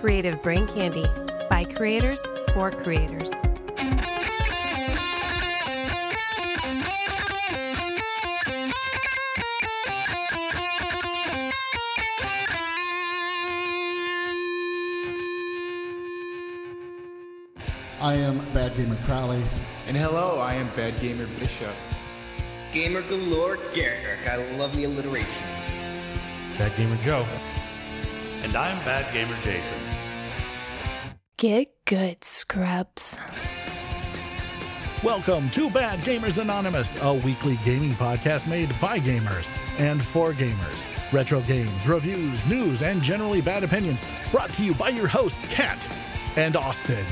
Creative Brain Candy by creators for creators. I am Bad Gamer Crowley. And hello, I am Bad Gamer Bishop. Gamer galore, Garrick. I love the alliteration. Bad Gamer Joe. And I'm Bad Gamer Jason. Get good, scrubs. Welcome to Bad Gamers Anonymous, a weekly gaming podcast made by gamers and for gamers. Retro games, reviews, news, and generally bad opinions brought to you by your hosts, Kat and Austin.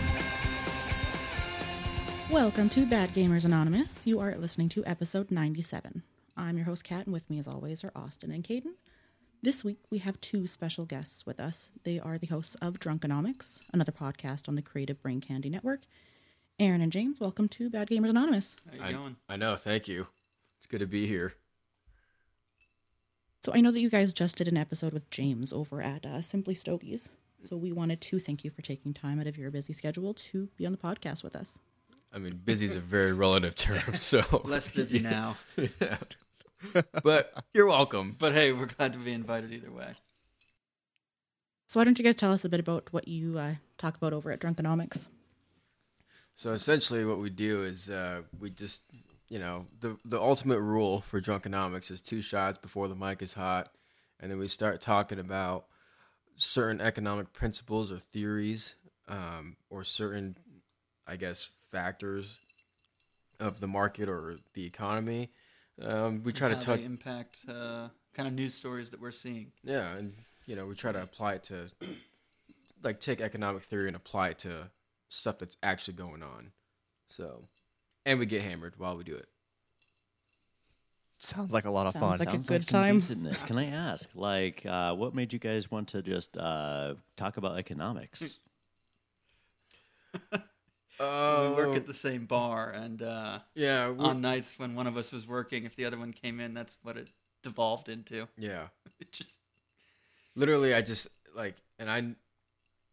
Welcome to Bad Gamers Anonymous. You are listening to episode 97. I'm your host, Kat, and with me, as always, are Austin and Caden. This week, we have two special guests with us. They are the hosts of Drunkenomics, another podcast on the Creative Brain Candy Network. Aaron and James, welcome to Bad Gamers Anonymous. How you I, doing? I know, thank you. It's good to be here. So, I know that you guys just did an episode with James over at uh, Simply Stogies. So, we wanted to thank you for taking time out of your busy schedule to be on the podcast with us. I mean, busy is a very relative term, so Less busy now. yeah. But you're welcome. But hey, we're glad to be invited either way. So, why don't you guys tell us a bit about what you uh, talk about over at Drunkenomics? So essentially, what we do is uh, we just, you know, the the ultimate rule for drunkenomics is two shots before the mic is hot, and then we start talking about certain economic principles or theories, um, or certain, I guess, factors of the market or the economy. Um, we try to How touch, impact uh, kind of news stories that we're seeing. yeah, and you know, we try to apply it to, like, take economic theory and apply it to stuff that's actually going on. So, and we get hammered while we do it. Sounds like a lot of Sounds fun. like a Sounds good some time. decentness. Can I ask, like, uh, what made you guys want to just uh, talk about economics? Oh, we work at the same bar, and uh, yeah, we- on nights when one of us was working, if the other one came in, that's what it devolved into. yeah. It just Literally, I just like, and I,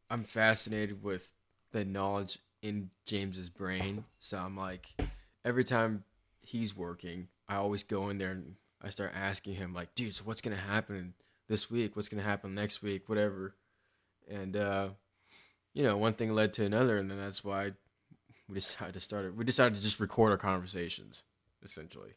I'm fascinated with the knowledge in James's brain. So I'm like, every time he's working, I always go in there and I start asking him, like, dude, so what's gonna happen this week? What's gonna happen next week? Whatever. And uh, you know, one thing led to another, and then that's why we decided to start it. We decided to just record our conversations, essentially.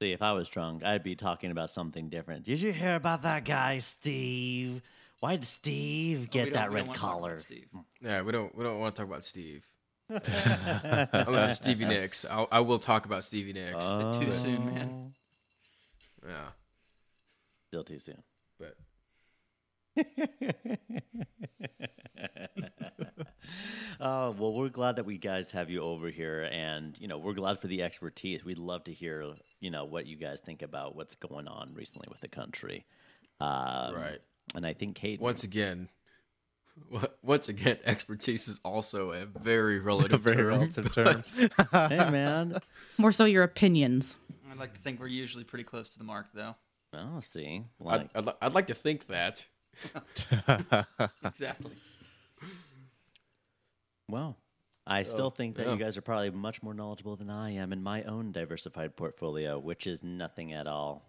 See, if I was drunk, I'd be talking about something different. Did you hear about that guy, Steve? Why did Steve oh, get don't- that red don't wanna talk about collar? Steve. Yeah, we don't we don't want to talk about Steve. Unless it's Stevie Nicks. I'll, I will talk about Stevie Nicks. Too soon, Oh. man. yeah, Still too soon. but Oh well, we're glad that we guys have you over here, and you know we're glad for the expertise. We'd love to hear you know what you guys think about what's going on recently with the country. Um, Right. And I think Kate. once again, once again, expertise is also a very relative very term. relative term. hey man. More so your opinions. I'd like to think we're usually pretty close to the mark, though. Oh, see, I'd, like I'd, I'd like to think that. Exactly. Well, I still think that yeah. you guys are probably much more knowledgeable than I am in my own diversified portfolio, which is nothing at all.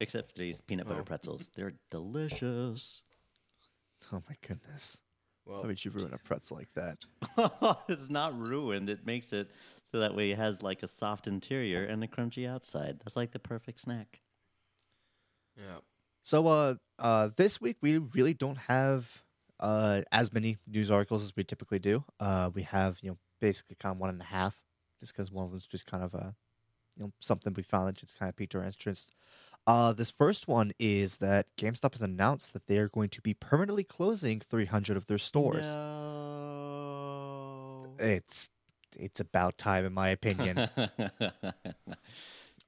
Except for these peanut butter Oh. pretzels. They're delicious. oh my goodness. Well, Why would you ruin a pretzel like that? it's not ruined. It makes it so that way it has like a soft interior and a crunchy outside. That's like the perfect snack. yeah. So, uh, uh, this week we really don't have uh as many news articles as we typically do. Uh, we have you know basically kind of one and a half, just because one was just kind of a you know something we found that just kind of piqued our interest. Uh, this first one is that GameStop has announced that they are going to be permanently closing 300 of their stores. No. It's it's about time, in my opinion.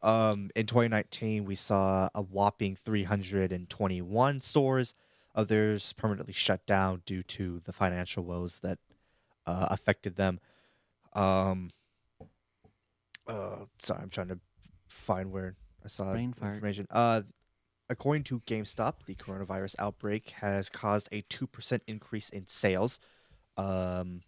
Um, in 2019, we saw a whopping 321 stores Others permanently shut down due to the financial woes that uh, affected them. Um, uh, sorry, I'm trying to find where I saw Brain information. Uh, according to GameStop, the coronavirus outbreak has caused a 2% increase in sales. Um,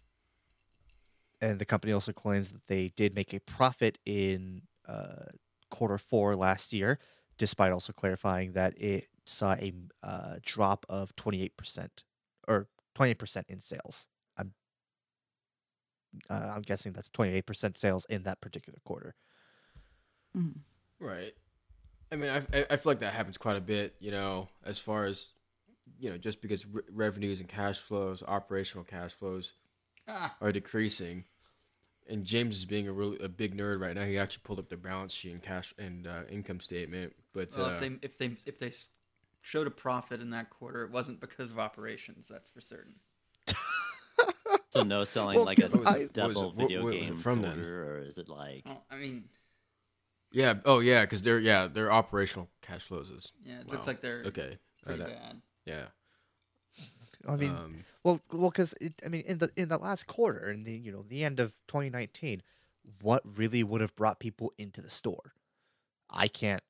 and the company also claims that they did make a profit in uh, quarter four last year, despite also clarifying that it saw a uh, drop of 28% or 28% in sales. I'm uh, I'm guessing that's 28% sales in that particular quarter. Mhm. Right. I mean, I, I I feel like that happens quite a bit. You know, as far as you know, just because re- revenues and cash flows, operational cash flows, Ah. are decreasing. And James is being a really a big nerd right now. He actually pulled up the balance sheet and cash and uh, income statement. But Well, uh, if they if they if they showed a profit in that quarter, it wasn't because of operations. That's for certain. So no selling Well, like a 'cause I- What was it- double video what was it game from then? folder, or is it like Well, I mean, yeah, oh yeah, because they're yeah their operational cash flows is yeah, it looks like they're okay. Pretty that- bad. yeah. I mean, um, Well, well, because I mean, in the in the last quarter, in the you know the end of 2019, what really would have brought people into the store? I can't.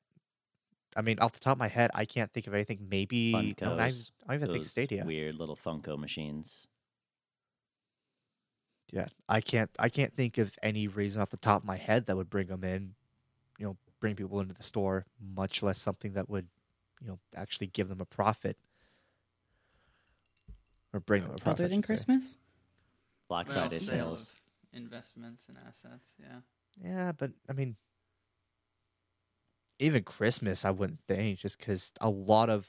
I mean, off the top of my head, I can't think of anything. Maybe no, Funkos, I don't even think Stadia. weird little Funko machines? Yeah, I can't. I can't think of any reason off the top of my head that would bring them in. You know, bring people into the store, much less something that would, you know, actually give them a profit or bring them a profit. Other than. Christmas? Black Well, Friday sale sales. of investments and assets. Yeah. Yeah, but I mean, even Christmas, I wouldn't think just because a lot of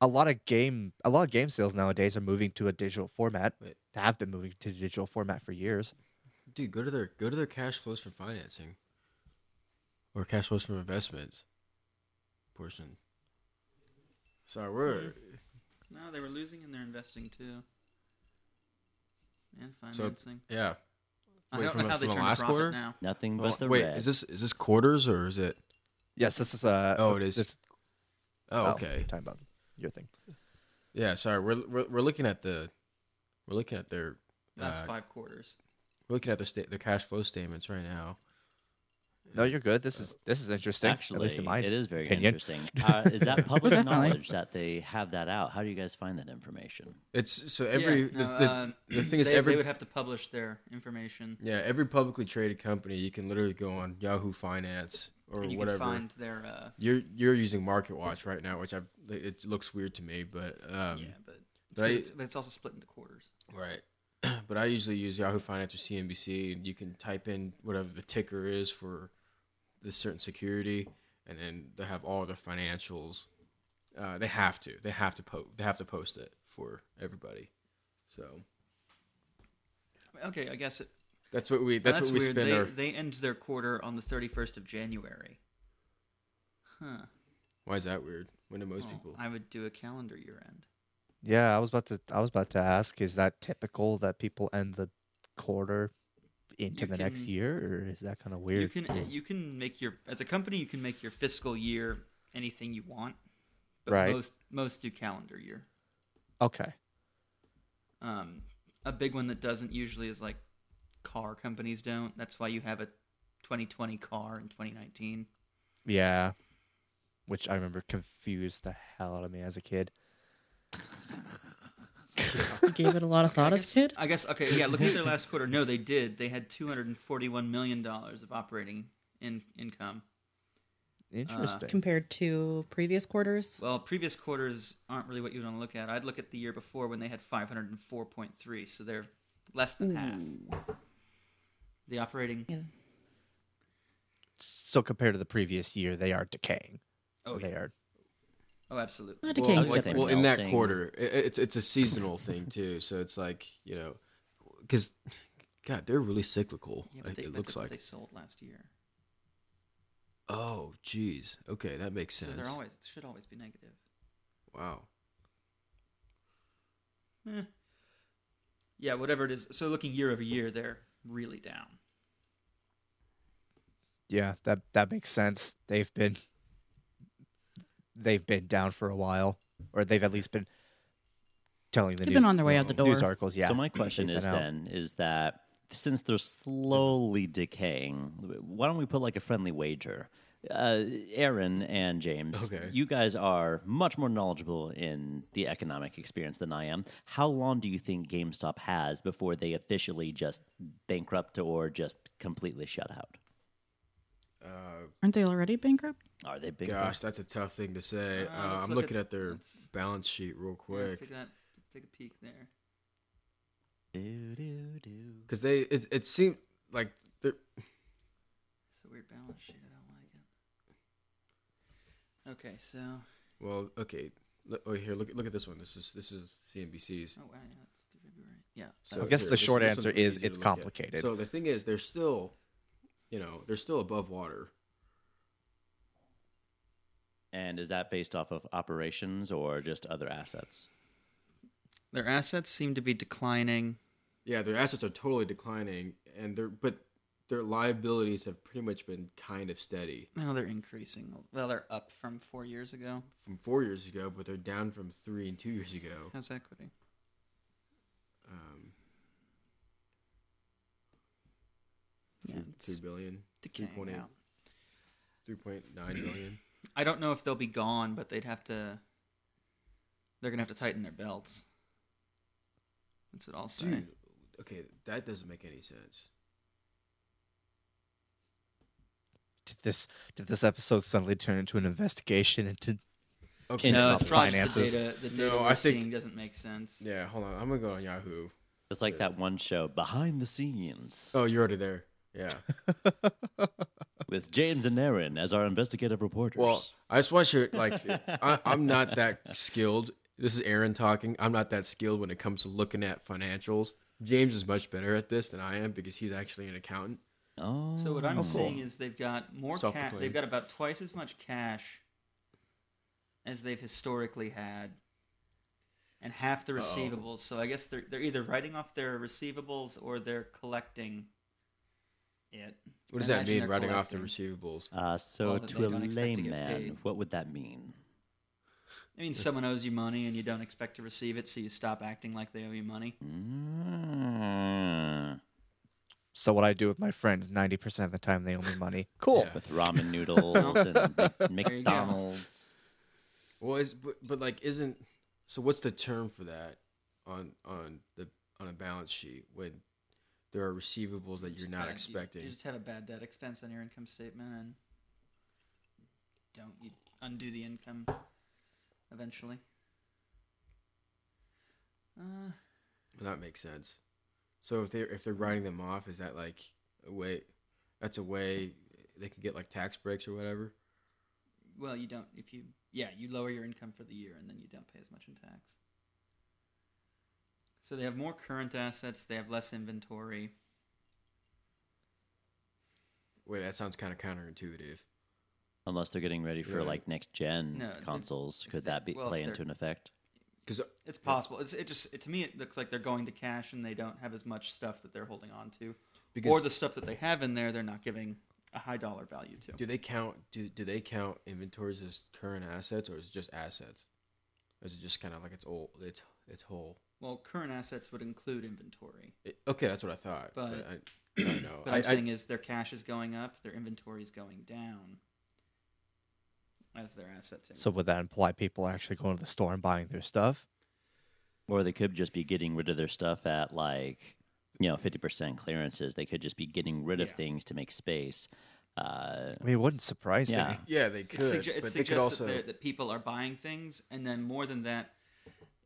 a lot of game a lot of game sales nowadays are moving to a digital format. Wait. Have been moving to digital format for years. dude, go to their go to their cash flows from financing, or cash flows from investments portion. Sorry, we're No, they were losing and they're investing too. And So, financing. yeah. I wait, don't from know a- how they from the turn a last profit quarter? now. Nothing Well, but the wait, red. is this is this quarters or is it? Yes, this is uh Oh, it is. This, Oh, okay. you're talking about your thing. Yeah, sorry. We're we're, we're looking at the we're looking at their Last uh, five quarters. we're looking at the state the cash flow statements right now. No, you're good. This is this is interesting. Actually, at least in my it is very opinion. interesting. Uh, is that public knowledge that they have that out? How do you guys find that information? It's so every yeah, the, no, the, um, the thing is they, every they would have to publish their information. yeah every publicly traded company you can literally go on Yahoo Finance or and you whatever. can find their uh, You're you're using MarketWatch right now, which I've it looks weird to me, but um, yeah, but it's, I- it's, but it's also split into quarters. Right. But I usually use Yahoo Finance or CNBC, and you can type in whatever the ticker is for this certain security, and then they have all their financials. Uh, they have to. They have to post. They have to post it for everybody. So Okay, I guess it, that's what we. That's, that's what we weird. spend They, our. they end their quarter on the 31st of January. Huh. Why is that weird? When do most Well, people? I would do a calendar year end. Yeah, I was about to I was about to ask, is that typical that people end the quarter into You the next year, or is that kind of weird? You can 'Cause- you can make your as a company you can make your fiscal year anything you want. But Right. Most most do calendar year. okay. Um, a big one that doesn't usually is like car companies don't. That's why you have a 2020 car in 2019. Yeah. Which I remember confused the hell out of me as a kid. You gave it a lot of thought I as a guess, kid? I guess okay, yeah. Looking at their last quarter, no, they did. They had 241 million dollars of operating in income. Interesting. Uh, compared to previous quarters? Well, previous quarters aren't really what you want to look at. I'd look at the year before when they had 504.3, so they're less than half. The operating. Yeah. so compared to the previous year, they are decaying. Oh, they yeah. are. Oh, absolutely. Not Well, like, well, in that quarter, i- it's it's a seasonal thing too. So it's like you know, because God, they're really cyclical. Yeah, but they, it but looks the- like. they sold last year, Oh, geez. Okay, that makes so sense. they're always it should always be negative. Wow. Eh. Yeah, whatever it is. So looking year over year, they're really down. Yeah, that that makes sense. They've been they've been down for a while, or they've at least been telling the They've news, been on their way out the news door. articles. Yeah. So my question is then is that since they're slowly decaying, why don't we put like a friendly wager uh, Aaron and James, Okay. you guys are much more knowledgeable in the economic experience than I am. How long do you think GameStop has before they officially just bankrupt or just completely shut out? Uh, Aren't they already bankrupt? Are they big? gosh, that's a tough thing to say. Uh, Uh, I'm look looking at- at, their balance sheet real Yeah, let's quick take that. Let's take a peek there. Do, do, do. because they it, it seemed like they're It's a weird balance sheet. I don't like it. Okay, so well okay. Look, oh, here, look look at this one. This is this is CNBC's. oh wow, yeah, it's February. Yeah. So I guess here, the short this answer one's easy is it's look at. complicated. So the thing is, they're still, you know, they're still above water. And is that based off of operations or just other assets? Their assets seem to be declining. Yeah, their assets are totally declining, and they're but their liabilities have pretty much been kind of steady No, they're increasing. Well, they're up from four years ago. from four years ago, but they're down from three and two years ago. How's equity? Um, Yeah, three, it's three billion, three decaying point eight, out. three point nine billion. I don't know if they'll be gone, but they'd have to. They're gonna have to tighten their belts. That's what I'll say. Dude, okay, that doesn't make any sense. Did this did this episode suddenly turn into an investigation into Okay, No, no, it's it's finances. the data. The data No, we're I think- doesn't make sense. yeah. Hold on, I'm gonna go on Yahoo. It's like that one show, Behind the Scenes, Oh, you're already there. Yeah. with James and Aaron as our investigative reporters. Well, I just want you like I, I'm not that skilled. This is Aaron talking. I'm not that skilled when it comes to looking at financials. James is much better at this than I am because he's actually an accountant. oh, So what I'm cool. seeing is they've got more cash. They've got about twice as much cash as they've historically had, and half the receivables. So I guess they're they're either writing off their receivables or they're collecting it. What does that mean? Writing off the receivables. Uh, so Well, that to they a don't expect to get layman, paid. what would that mean? I mean, someone owes you money and you don't expect to receive it, so you stop acting like they owe you money. Mm. so what I do with my friends ninety percent of the time they owe me money. Cool. Yeah. With ramen noodles and Mc- you go. McDonald's. Well, is but, but like isn't so? What's the term for that on on the on a balance sheet when there are receivables that you're not bad- you- expecting? You, just have a bad debt expense on your income statement, and don't you undo the income eventually? Uh, Well, that makes sense. So if they if they're writing them off, is that like a way? That's a way they can get like tax breaks or whatever. well, you don't if you yeah you lower your income for the year and then you don't pay as much in tax. So they have more current assets. They have less inventory. Wait, that sounds kind of counterintuitive. Unless they're getting ready for Yeah. like next gen No, the- consoles, if could they- that be well, if play they're- into an effect? Because uh, It's possible. It's it just it, to me it looks like they're going to cash and they don't have as much stuff that they're holding on to, because or the stuff that they have in there they're not giving a high dollar value to. do they count do do they count inventories as current assets or is it just assets? Or is it just kind of like it's old it's it's whole? Well, current assets would include inventory. It- okay, that's what I thought. But, But- I, I don't know. But I, I'm I- saying is their cash is going up, their inventory is going down as their assets. So would that imply people are actually going to the store and buying their stuff? Or they could just be getting rid of their stuff at like, you know, 50% clearances. They could just be getting rid of Yeah. things to make space. Uh, I mean, it wouldn't surprise Yeah. me. yeah, they it, could. sugge- it but they could suggests also that, they're- that people are buying things, and then more than that,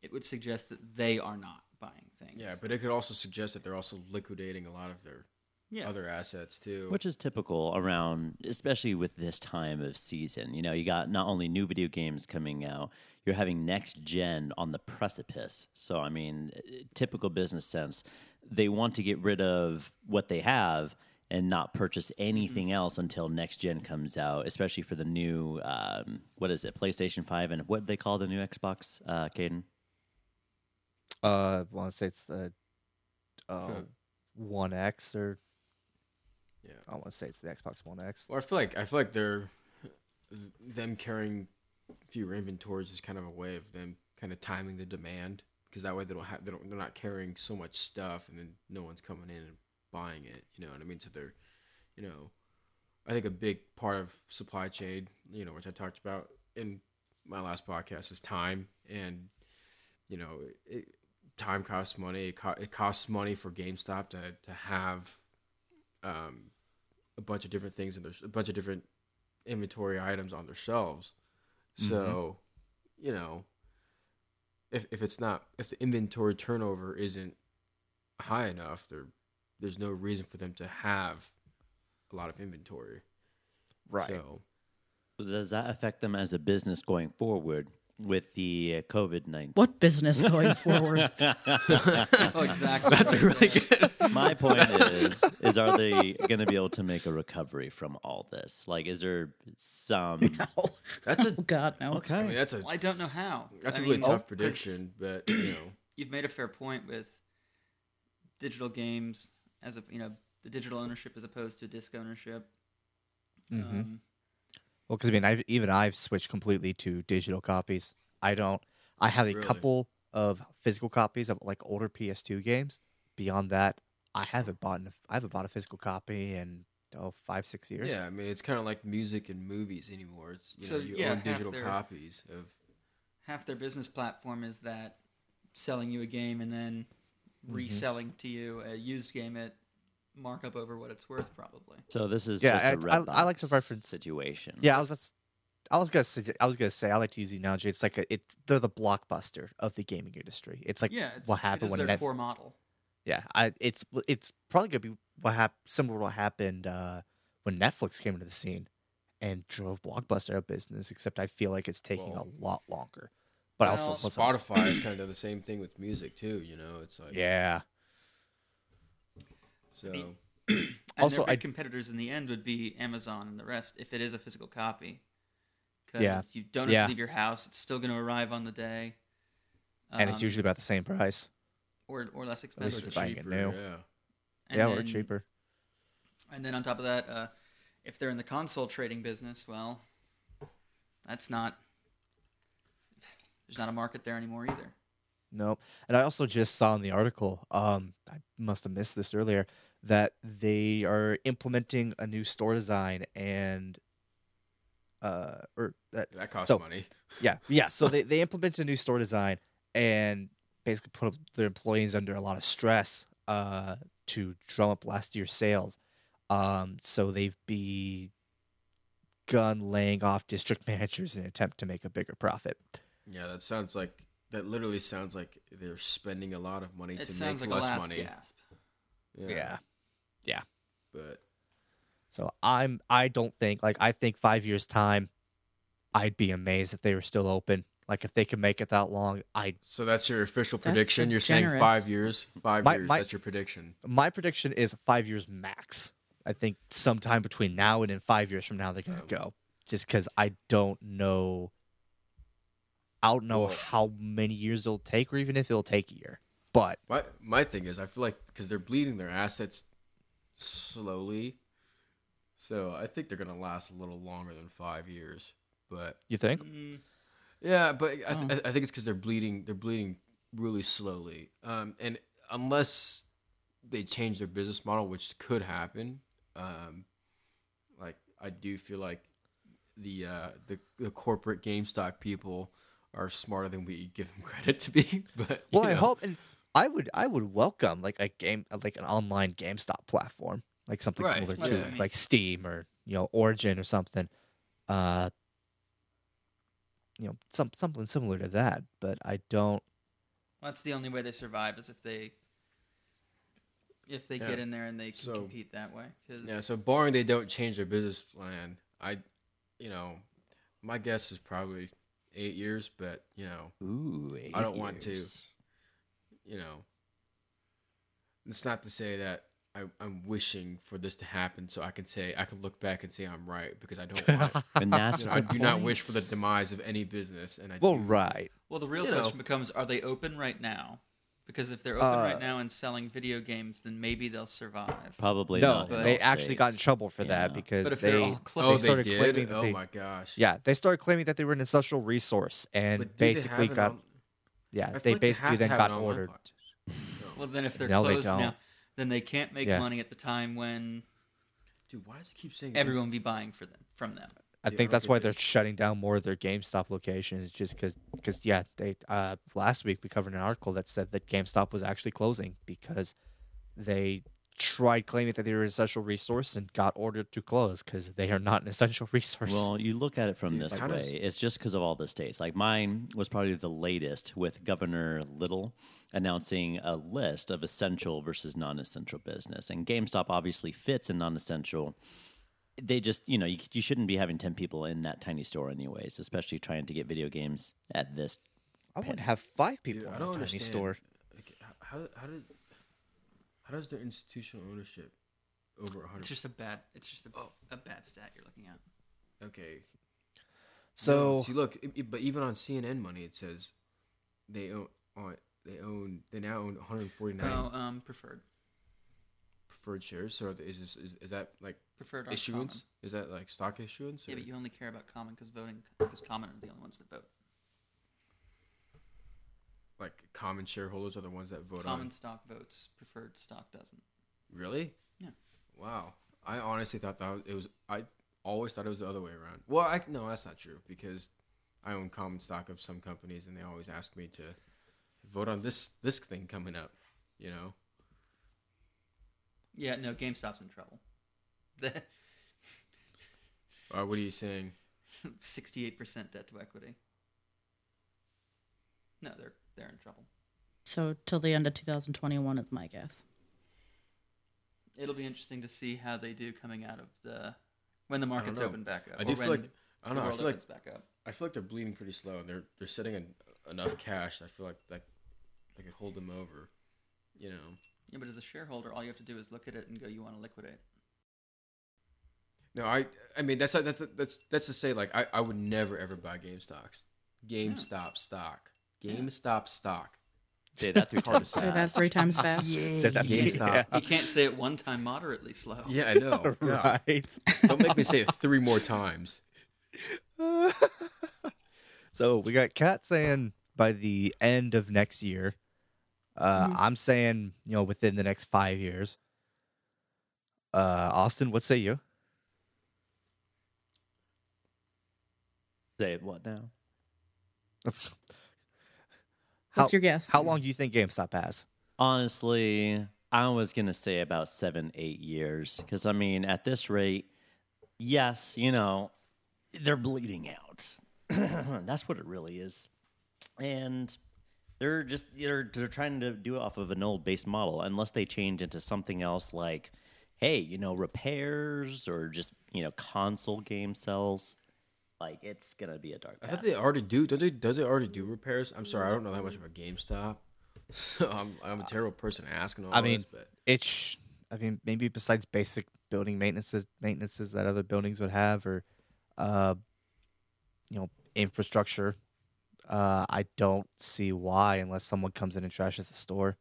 it would suggest that they are not buying things. yeah, but it could also suggest that they're also liquidating a lot of their yeah, other assets too. which is typical around, especially with this time of season. You know, you got not only new video games coming out, you're having next gen on the precipice. So, I mean, typical business sense, they want to get rid of what they have and not purchase anything else until next gen comes out, especially for the new, um, what is it, PlayStation 5 and what they call the new Xbox, uh, Caden? Uh, I want to say it's the uh, One X or yeah. I want to say it's the Xbox One X. Well, I feel like I feel like they're them carrying fewer inventories is kind of a way of them kind of timing the demand because that way they don't have they don't they're not carrying so much stuff and then no one's coming in and buying it. You know what I mean? So they're you know I think a big part of supply chain, you know, which I talked about in my last podcast, is time, and you know, it, time costs money. It, co- it costs money for GameStop to to have um, a bunch of different things and there's a bunch of different inventory items on their shelves. So, you know, if if it's not if the inventory turnover isn't high enough, there there's no reason for them to have a lot of inventory. Right. So, So does that affect them as a business going forward with the uh, COVID nineteen? What business going forward? Oh, exactly. that's a really good. My point is, is are they going to be able to make a recovery from all this? Like, is there some? oh, That's a God, no. Okay. I mean, that's a Well, I don't know how. that's a a really tough prediction, but you know, You've made a fair point with digital games as a you know the digital ownership as opposed to disc ownership. Mhm. Um, Well, because I mean, I've, even I've switched completely to digital copies. I don't. I have a Really? couple of physical copies of like older PS2 games. Beyond that, I haven't bought. I haven't bought a physical copy in oh five six years. yeah, I mean, it's kind of like music and movies anymore. It's you So, know, you yeah, own digital their- copies of half their business platform is that selling you a game and then Mm-hmm. reselling to you a used game at markup over what it's worth, probably. So this is Yeah, just a I- I- I like to reference- situation. Yeah, I was. That's, I was gonna say. I was gonna say. I like to use the analogy. It's like a. It's they're the blockbuster of the gaming industry. It's like yeah, it's, what happened is when their Net- core model. Yeah, I. It's it's probably gonna be what hap- similar to what happened uh, when Netflix came into the scene and drove Blockbuster out of business. Except I feel like it's taking Well- a lot longer. But Well, also Spotify is kind of the same thing with music too. You know, it's like Yeah. So mean- And Also, their big I- competitors in the end would be Amazon and the rest if it is a physical copy. Because Yeah. you don't have Yeah. to leave your house; it's still going to arrive on the day. and it's Um, usually about the same price. or or less expensive. At least expensive. if buying it new. Yeah. And yeah, or cheaper. And then on top of that, uh, if they're in the console trading business, well, that's not. There's not a market there anymore either. Nope. And I also just saw in the article, um, I must have missed this earlier, that they are implementing a new store design and uh or that That costs So- money. yeah, yeah. So they, they implemented a new store design and basically put their employees under a lot of stress uh to drum up last year's sales. Um so they've begun laying off district managers in an attempt to make a bigger profit. Yeah, that sounds like that. Literally sounds like they're spending a lot of money It to sounds make like a less last money. gasp. But So I'm I don't think like I think five years time, I'd be amazed if they were still open. Like if they could make it that long, I so that's your official prediction. You're saying five years. Five My- years. my- that's your prediction. my prediction is five years max. I think sometime between now and in five years from now they're gonna Um, go. Just because I don't know, I don't know Well- how many years it'll take, or even if it'll take a year. But My my thing is, I feel like because they're bleeding their assets slowly, so I think they're gonna last a little longer than five years. But you think? Mm, Yeah, but I, Oh. I think it's because they're bleeding. They're bleeding really slowly. Um, and unless they change their business model, which could happen, um, like I do feel like the uh, the the corporate GameStop people are smarter than we give them credit to be. But Well, I hope, and I would I would welcome like a game like an online GameStop platform, like something Right, similar to what I mean. like Steam or you know Origin or something. Uh, you know, some something similar to that. But I don't. that's the only way they survive is if they if they Yeah. get in there and they can So- compete that way. 'Cause Yeah, so barring they don't change their business plan, I, you know, my guess is probably eight years. But you know, Ooh, I don't want to. Years. you know, it's not to say that I, I'm wishing for this to happen so I can say I can look back and say I'm right because I don't want. And that's you know, I do not wish for the demise of any business, and I Well, do, right. Well, the real you know. question becomes: Are they open right now? Because if they're open Uh, right now and selling video games, then maybe they'll survive. Probably no, not in they most actually got in trouble for that because But if they they're Oh, they, started did. claiming that Oh they- my gosh! yeah they started claiming that they were an essential resource and But do they basically got on- yeah they like basically have to then got ordered. Well, then if they're No, closed don't. now, then they can't make Yeah. money at the time when Dude, why does it keep saying everyone be buying for them from them. I Yeah, think that's why they're shutting down more of their GameStop locations, just because, because yeah, they uh, last week we covered an article that said that GameStop was actually closing because they tried claiming that they were an essential resource and got ordered to close because they are not an essential resource. Well, you look at it from this like, how does- way. It's just because of all the states. Like mine was probably the latest with Governor Little announcing a list of essential versus non-essential business, and GameStop obviously fits in non-essential. They just, you know, you, you shouldn't be having ten people in that tiny store, anyways. Especially trying to get video games at this. I would have five people Dude, in don't a tiny understand. store. Like, how how did how does their institutional ownership over a hundred? It's just a bad. It's just a, oh. a bad stat you're looking at. Okay. So No, see, look, i- i- but even on CNN money, it says they own. Oh, they own. They now own 149 Oh, um, preferred. preferred shares. So is this is, is that like Preferred issuance? Common. Is that like stock issuance? Yeah, but you only care about common because voting because common are the only ones that vote. Like common shareholders are the ones that vote on. Common on. stock votes. Preferred stock doesn't. Really? Yeah. Wow. I honestly thought that was, it was. I always thought it was the other way around. Well, I no, that's not true because I own common stock of some companies, and they always ask me to vote on this this thing coming up. You know. Yeah, no, GameStop's in trouble. Uh, what are you saying? Sixty-eight percent debt to equity. No, they're they're in trouble. So till the end of 2021 is my guess. It'll be interesting to see how they do coming out of the when the markets open back up. I or do feel when like I don't know. I feel like back up. I feel like they're bleeding pretty slow, and they're they're sitting in enough cash. I feel like that they could hold them over. You know. Yeah, but as a shareholder, all you have to do is look at it and go, "You want to liquidate." No, I I mean that's that's that's that's to say like I, I would never ever buy GameStocks. GameStop stock. GameStop stock. Say that three times Say that fast. three times fast. Said that GameStop. He can't say it one time moderately slow. Yeah, I know. God. right. Don't make me say it three more times. so we got Kat saying by the end of next year. Uh, Mhm. I'm saying you know within the next five years. Uh, Austin, what say you? Say it what now? How, What's your guess? how long do you think GameStop has? Honestly, I was gonna say about seven, eight years. Because I mean, at this rate, yes, you know, they're bleeding out. That's what it really is, and they're just they're they're trying to do it off of an old base model. Unless they change into something else, like, hey, you know, repairs or just you know, console game sales. Like it's gonna be a dark I path. thought they already do. Don't they? Does they already do repairs? I'm sorry, I don't know that much about GameStop. So I'm I'm a terrible person asking all I mean, this, but It's, I mean, maybe besides basic building maintenances, maintenances that other buildings would have, or, uh, you know, infrastructure. Uh, I don't see why unless someone comes in and trashes the store.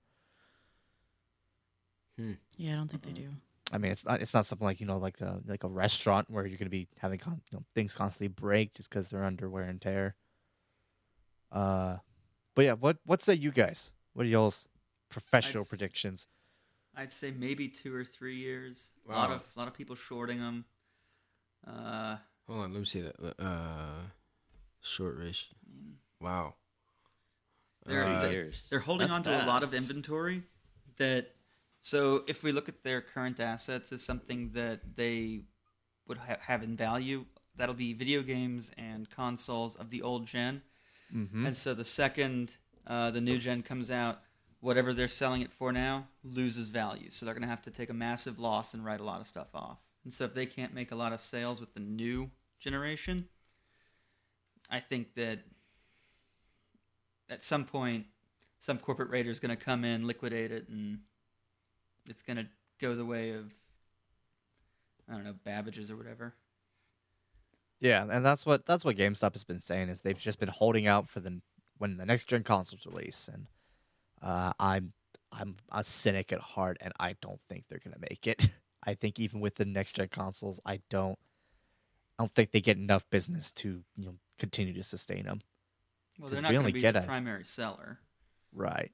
Hmm. Yeah, I don't think they do. I mean, it's not it's not something like you know like a like a restaurant where you're going to be having con- you know, things constantly break just because they're under wear and tear. Uh, but yeah, what what say you guys? What are y'all's professional I'd predictions? I'd say maybe two or three years. A lot Wow. of lot of people shorting them. Uh, hold on, let me see that. Uh, short ratio. Wow. They're- Uh, they're- they're holding That's on to a lot of inventory that so if we look at their current assets as something that they would ha- have in value that'll be video games and consoles of the old gen. Mm-hmm. and so the second uh, the new gen comes out whatever they're selling it for now loses value. So they're going to have to take a massive loss and write a lot of stuff off. And so if they can't make a lot of sales with the new generation i think that at some point some corporate raider is going to come in, liquidate it, and it's going to go the way of I don't know Babbage's or whatever. Yeah, and that's what that's what GameStop has been saying is they've just been holding out for the when the next gen consoles release, and uh, I'm I'm a cynic at heart, and I don't think they're gonna make it. I think even with the next gen consoles, I don't I don't think they get enough business to you know continue to sustain them. Well, they're not we only be get the a- primary seller. Right.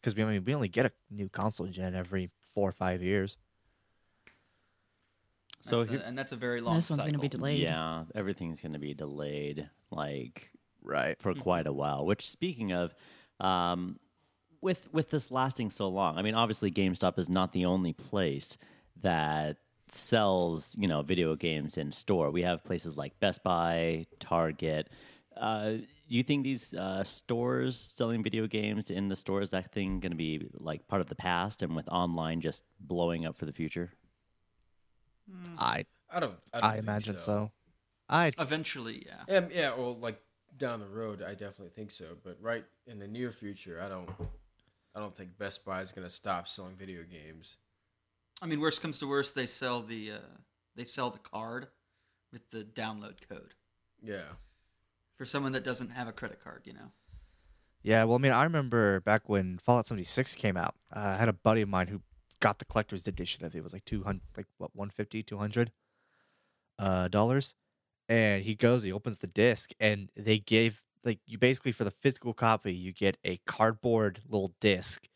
Because we I mean we only get a new console gen every four or five years. So That's a- and that's a very long. this one's going to be delayed. Yeah, everything's going to be delayed, like Right. for quite a while. Which, speaking of, um, with with this lasting so long, I mean, obviously, GameStop is not the only place that sells you know video games in store. We have places like Best Buy, Target. Uh, do you think these uh, stores selling video games in the store is that thing going to be like part of the past, and with online just blowing up for the future? I I don't. I, don't I imagine so. so. I Eventually, yeah. Um, yeah, well, like down the road, I definitely think so. But right in the near future, I don't. I don't think Best Buy is going to stop selling video games. I mean, worst comes to worst, they sell the uh, they sell the card with the download code Yeah. For someone that doesn't have a credit card. You know. Yeah, well, I mean, I remember back when Fallout 76 came out. Uh, I had a buddy of mine who got the collector's edition of it. It was like 200, like what, 150, 200 uh, dollars. And he goes, he opens the disc, and they gave, like, you basically, for the physical copy, you get a cardboard little disc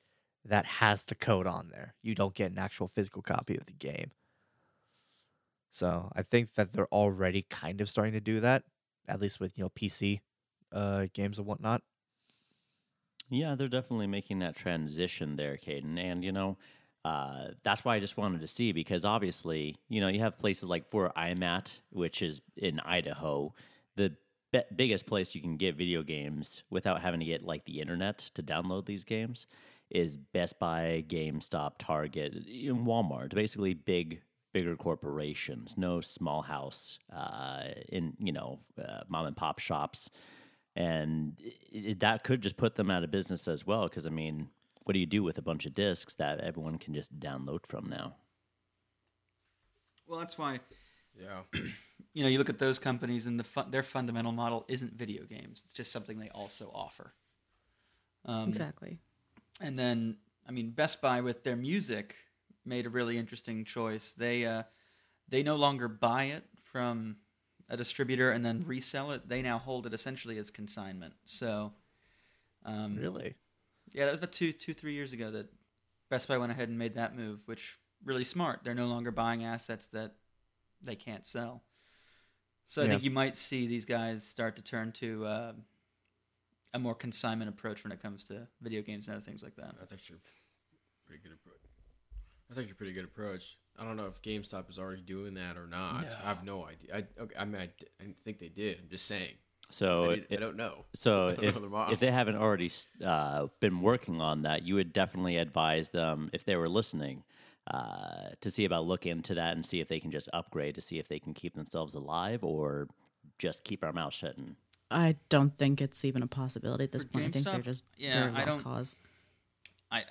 that has the code on there. You don't get an actual physical copy of the game. So I think that they're already kind of starting to do that, at least with, you know, PC uh, games and whatnot. Yeah, they're definitely making that transition there, Caden. And, you know, uh, that's why I just wanted to see because obviously, you know, you have places like where I'm at, which is in Idaho, the be- biggest place you can get video games without having to get like the internet to download these games is Best Buy, GameStop, Target, Walmart. Basically, big, bigger corporations. No small house uh, in you know uh, mom and pop shops and it, that could just put them out of business as well. Because I mean, what do you do with a bunch of discs that everyone can just download from now? Well, that's why Yeah. you know you look at those companies and the fun- their fundamental model isn't video games. It's just something they also offer. Um, Exactly. And then, I mean, Best Buy with their music made a really interesting choice. They uh, they no longer buy it from a distributor and then resell it. They now hold it essentially as consignment. So, um, Really? yeah, that was about two, two, three years ago that Best Buy went ahead and made that move, which really smart. They're no longer buying assets that they can't sell. So I Yeah. think you might see these guys start to turn to uh, a more consignment approach when it comes to video games and other things like that. That's actually a pretty good approach. That's actually a pretty good approach. I don't know if GameStop is already doing that or not. I have no idea. I, okay, I mean, I, d- I didn't think they did. I'm just saying. So, I, did- I don't know. so don't if know if they haven't already uh, been working on that, you would definitely advise them if they were listening uh, to see about look into that and see if they can just upgrade to see if they can keep themselves alive or just keep our mouth shut and I don't think it's even a possibility at this For point. I think they're just Yeah, they're a I lost don't- cause. I,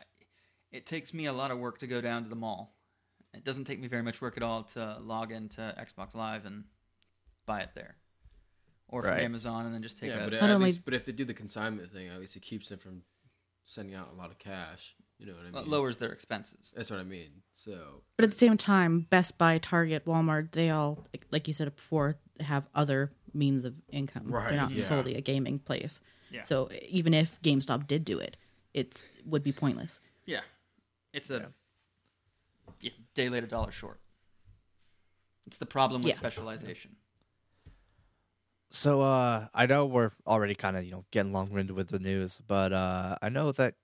it takes me a lot of work to go down to the mall. It doesn't take me very much work at all to log into Xbox Live and buy it there, or from Right. Amazon and then just take yeah, a. but Not at only- least, but if they do the consignment thing, at least it keeps them from sending out a lot of cash. You know what I mean? it lowers their expenses. That's what I mean. So But at the same time, Best Buy, Target, Walmart, they all, like- like you said before, have other means of income. Right, They're not yeah. solely a gaming place. Yeah. So even if GameStop did do it, it would be pointless. Yeah, it's a yeah. day late, a dollar short. It's the problem with Yeah. specialization. So uh I know we're already kind of, you know, getting long winded with the news, but uh I know that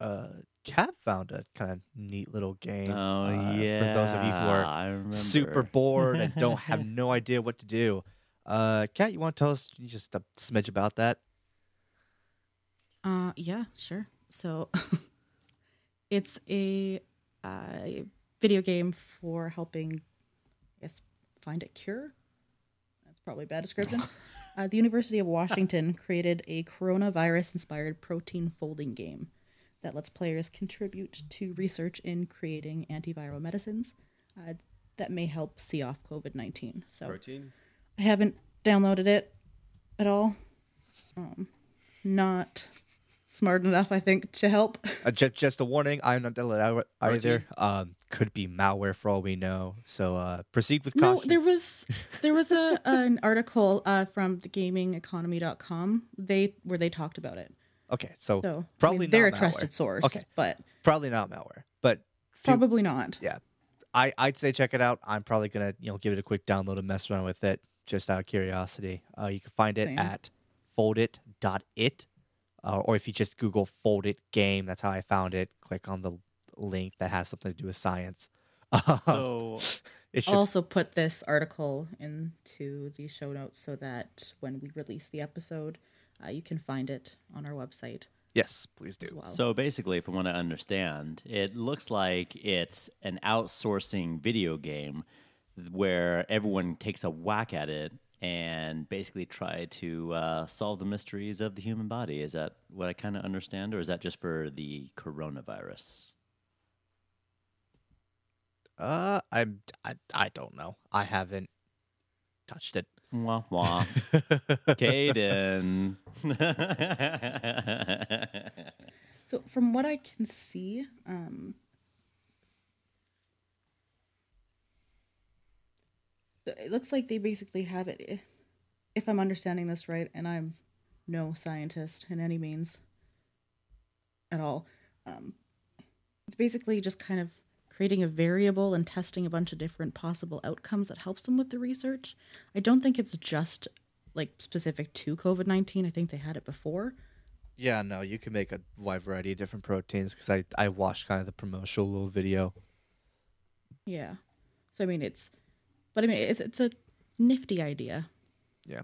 uh Kat found a kind of neat little game. Oh uh, yeah, For those of you who are super bored and don't have no idea what to do. Uh Kat, you want to tell us just a smidge about that? Uh, yeah, sure. So it's a uh, video game for helping, I guess, find a cure. That's probably a bad description. uh, the University of Washington created a coronavirus-inspired protein folding game that lets players contribute to research in creating antiviral medicines uh, that may help see off COVID nineteen. So protein. I haven't downloaded it at all. Um, not smart enough, I think, to help. Uh, just just a warning, I'm not downloading out either. Um could be malware for all we know. So uh proceed with caution. No, caution. there was there was a an article uh, from the gamingeconomy.com. They where they talked about it. Okay, so, So I probably mean, they're not a trusted source, Okay. but Probably not malware, but few- probably not. yeah I I'd say check it out. I'm probably gonna you know give it a quick download and mess around with it just out of curiosity. Uh, you can find it Same. at foldit.it, uh, or if you just Google foldit game, that's how I found it. Click on the link that has something to do with science. So it should I'll also put this article into the show notes so that when we release the episode, uh, you can find it on our website yes, please do. as well. So basically, from want to understand, it looks like it's an outsourcing video game where everyone takes a whack at it and basically try to uh, solve the mysteries of the human body. Is that what I kind of understand, or is that just for the coronavirus? Uh, I'm I, I don't know. I haven't touched it. Wah wah. Caden. So from what I can see, um, it looks like they basically have it. If I'm understanding this right, and I'm no scientist in any means at all, um, it's basically just kind of creating a variable and testing a bunch of different possible outcomes that helps them with the research. I don't think it's just like specific to COVID nineteen. I think they had it before. Yeah, no, you can make a wide variety of different proteins because I I watched kind of the promotional little video. Yeah. So I mean, it's, but I mean, it's it's a nifty idea. Yeah.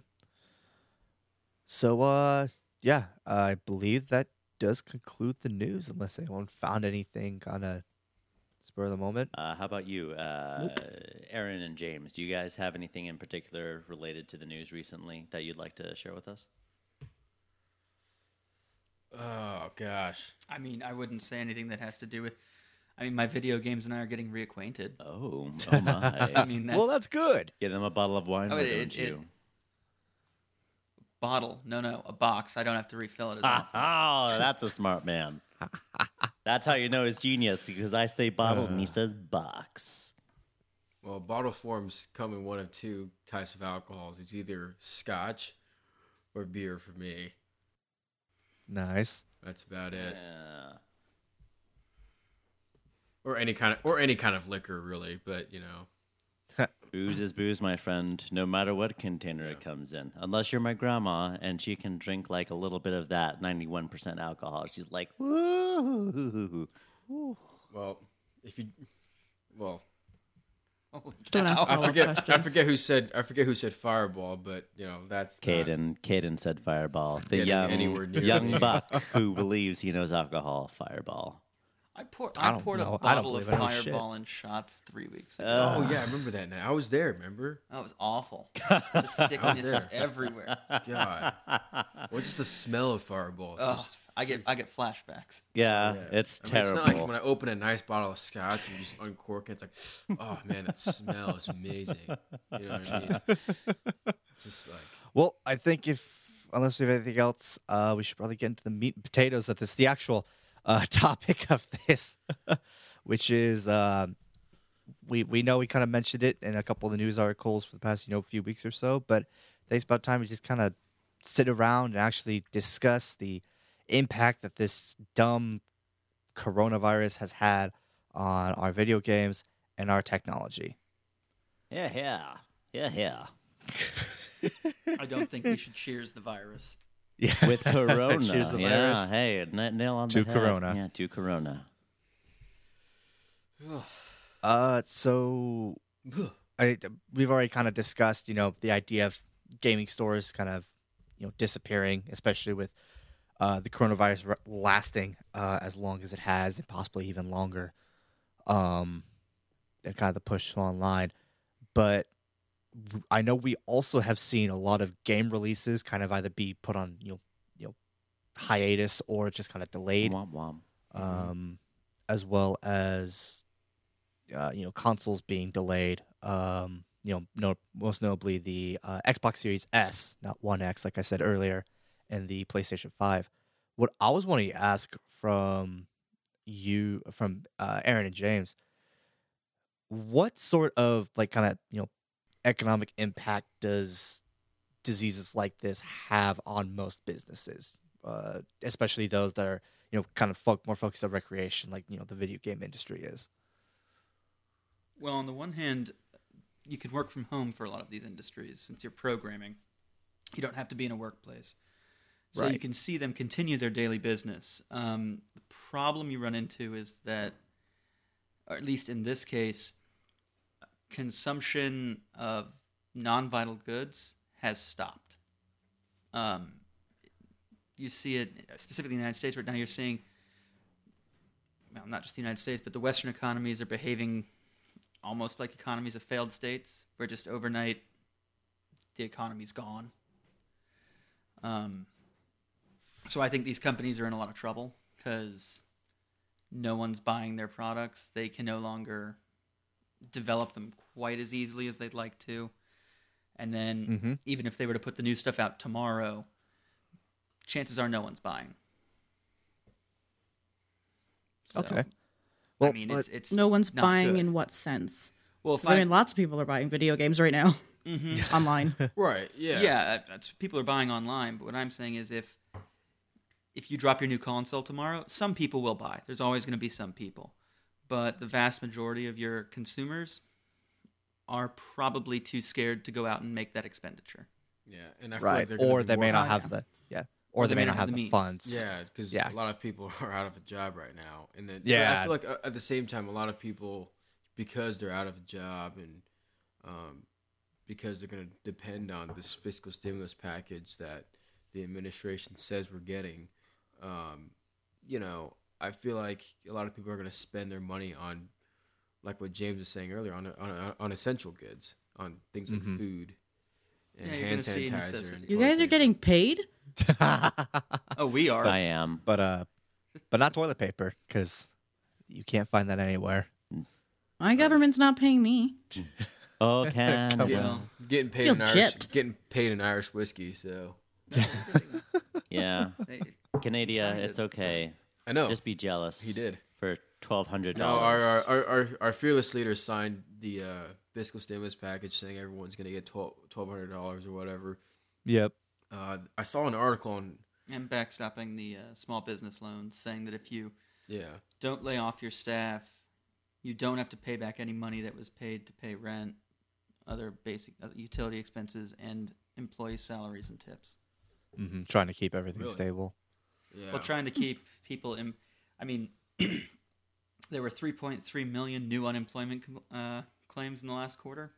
So uh yeah, I believe that does conclude the news unless anyone found anything kind of spur of the moment. Uh, how about you, uh, Aaron and James? Do you guys have anything in particular related to the news recently that you'd like to share with us? Oh gosh. I mean, I wouldn't say anything that has to do with. I mean, my video games and I are getting reacquainted. Oh, oh my! I mean, that's, well, that's good. Get them a bottle of wine, Oh, why it- don't it- it- you? bottle. No, no, a box. I don't have to refill it as Ah, often. oh, that's a smart man. that's how you know he's genius because I say bottle Uh. and he says box. Well, bottle forms come in one of two types of alcohols. It's either scotch or beer for me. Nice. That's about it. Yeah. Or any kind of or any kind of liquor really, but you know. Booze is booze, my friend, no matter what container it comes in. Unless you're my grandma and she can drink like a little bit of that 91% alcohol. She's like, woo. Well, if you well, Don't ask I follow-up forget I forget who said I forget who said fireball, but you know, that's not- Caden, Caden said fireball. The young, young buck who believes he knows alcohol, fireball. I, pour, I I, poured know. a I don't bottle of believe I know shit. Fireball in shots three weeks ago. Uh, Oh yeah, I remember that night. I was there, remember? that was awful. The stickiness was everywhere. God. What's the smell of fireball? It's just I get I get flashbacks. Yeah, Yeah. it's I mean, terrible. It's not like when I open a nice bottle of scotch and you just uncork it. It's like, oh man, that smell is amazing. You know what I mean? It's just like, Well, I think if unless we have anything else, uh, we should probably get into the meat and potatoes of this, the actual uh, topic of this, which is um, we we know we kind of mentioned it in a couple of the news articles for the past you know few weeks or so, but I think it's about time we just kind of sit around and actually discuss the impact that this dumb coronavirus has had on our video games and our technology. yeah, yeah, yeah, yeah. I don't think we should cheers the virus. Yeah, With Corona. Cheers the yeah, virus. hey, n- nail on To the head. Corona. Yeah, to Corona. Uh, so I we've already kind of discussed, you know, the idea of gaming stores kind of, you know, disappearing, especially with uh, the coronavirus re- lasting uh, as long as it has, and possibly even longer. Um, and kind of the push online, but w- I know we also have seen a lot of game releases kind of either be put on, you know, you know, hiatus or just kind of delayed Womp womp. um, as well as uh, you know consoles being delayed. Um, you know, no, most notably the uh, Xbox Series S, not One X, like I said earlier, and the PlayStation Five. What I was wanting to ask from you, from uh, Aaron and James, what sort of like kind of you know economic impact does diseases like this have on most businesses, uh, especially those that are you know kind of fo- more focused on recreation, like you know the video game industry is. Well, on the one hand, you can work from home for a lot of these industries since you're programming. You don't have to be in a workplace. So you can see them continue their daily business. Um, the problem you run into is that, or at least in this case, consumption of non vital goods has stopped. Um, you see it specifically in the United States right now. You're seeing, well, not just the United States, but the Western economies are behaving almost like economies of failed states, where just overnight the economy's gone. Um, so I think these companies are in a lot of trouble because no one's buying their products. They can no longer develop them quite as easily as they'd like to. And then Mhm. even if they were to put the new stuff out tomorrow, chances are no one's buying. So, Okay. I mean, it's it's No one's not buying good. in what sense? Well, if I mean, lots of people are buying video games right now Mhm. online. Right. Yeah. yeah, that's people are buying online. But what I'm saying is, if if you drop your new console tomorrow, some people will buy. There's always going to be some people, but the vast majority of your consumers are probably too scared to go out and make that expenditure. Yeah. And I feel right, like they're or they may not have the yeah, or, they, may not have the, means. funds. Yeah, because Yeah. a lot of people are out of a job right now, and then Yeah. I feel like uh, at the same time, a lot of people because they're out of a job and um, because they're going to depend on this fiscal stimulus package that the administration says we're getting. Um, you know, I feel like a lot of people are going to spend their money on, like what James was saying earlier, on on, on essential goods, on things like Mhm. food and Yeah, you're hand sanitizer. And You guys are toilet getting paid? Oh, we are. I am. but uh, but not toilet paper because you can't find that anywhere. My government's not paying me. Oh, paper. Canada. Getting, Well, getting paid in Irish, gypped. getting paid in Irish whiskey. So Yeah. They- Canada, it's okay. I know. Just be jealous. He did. For $1,200. No, our, our, our, our, our fearless leader signed the uh, fiscal stimulus package saying everyone's going to get twelve twelve hundred dollars or whatever. Yep. Uh, I saw an article on and backstopping the uh, small business loans, saying that if you yeah don't lay off your staff, you don't have to pay back any money that was paid to pay rent, other basic uh, utility expenses, and employee salaries and tips. hmm Trying to keep everything Really? stable. Yeah Well, trying to keep people in. I mean, there were 3.3 million new unemployment com- uh, claims in the last quarter.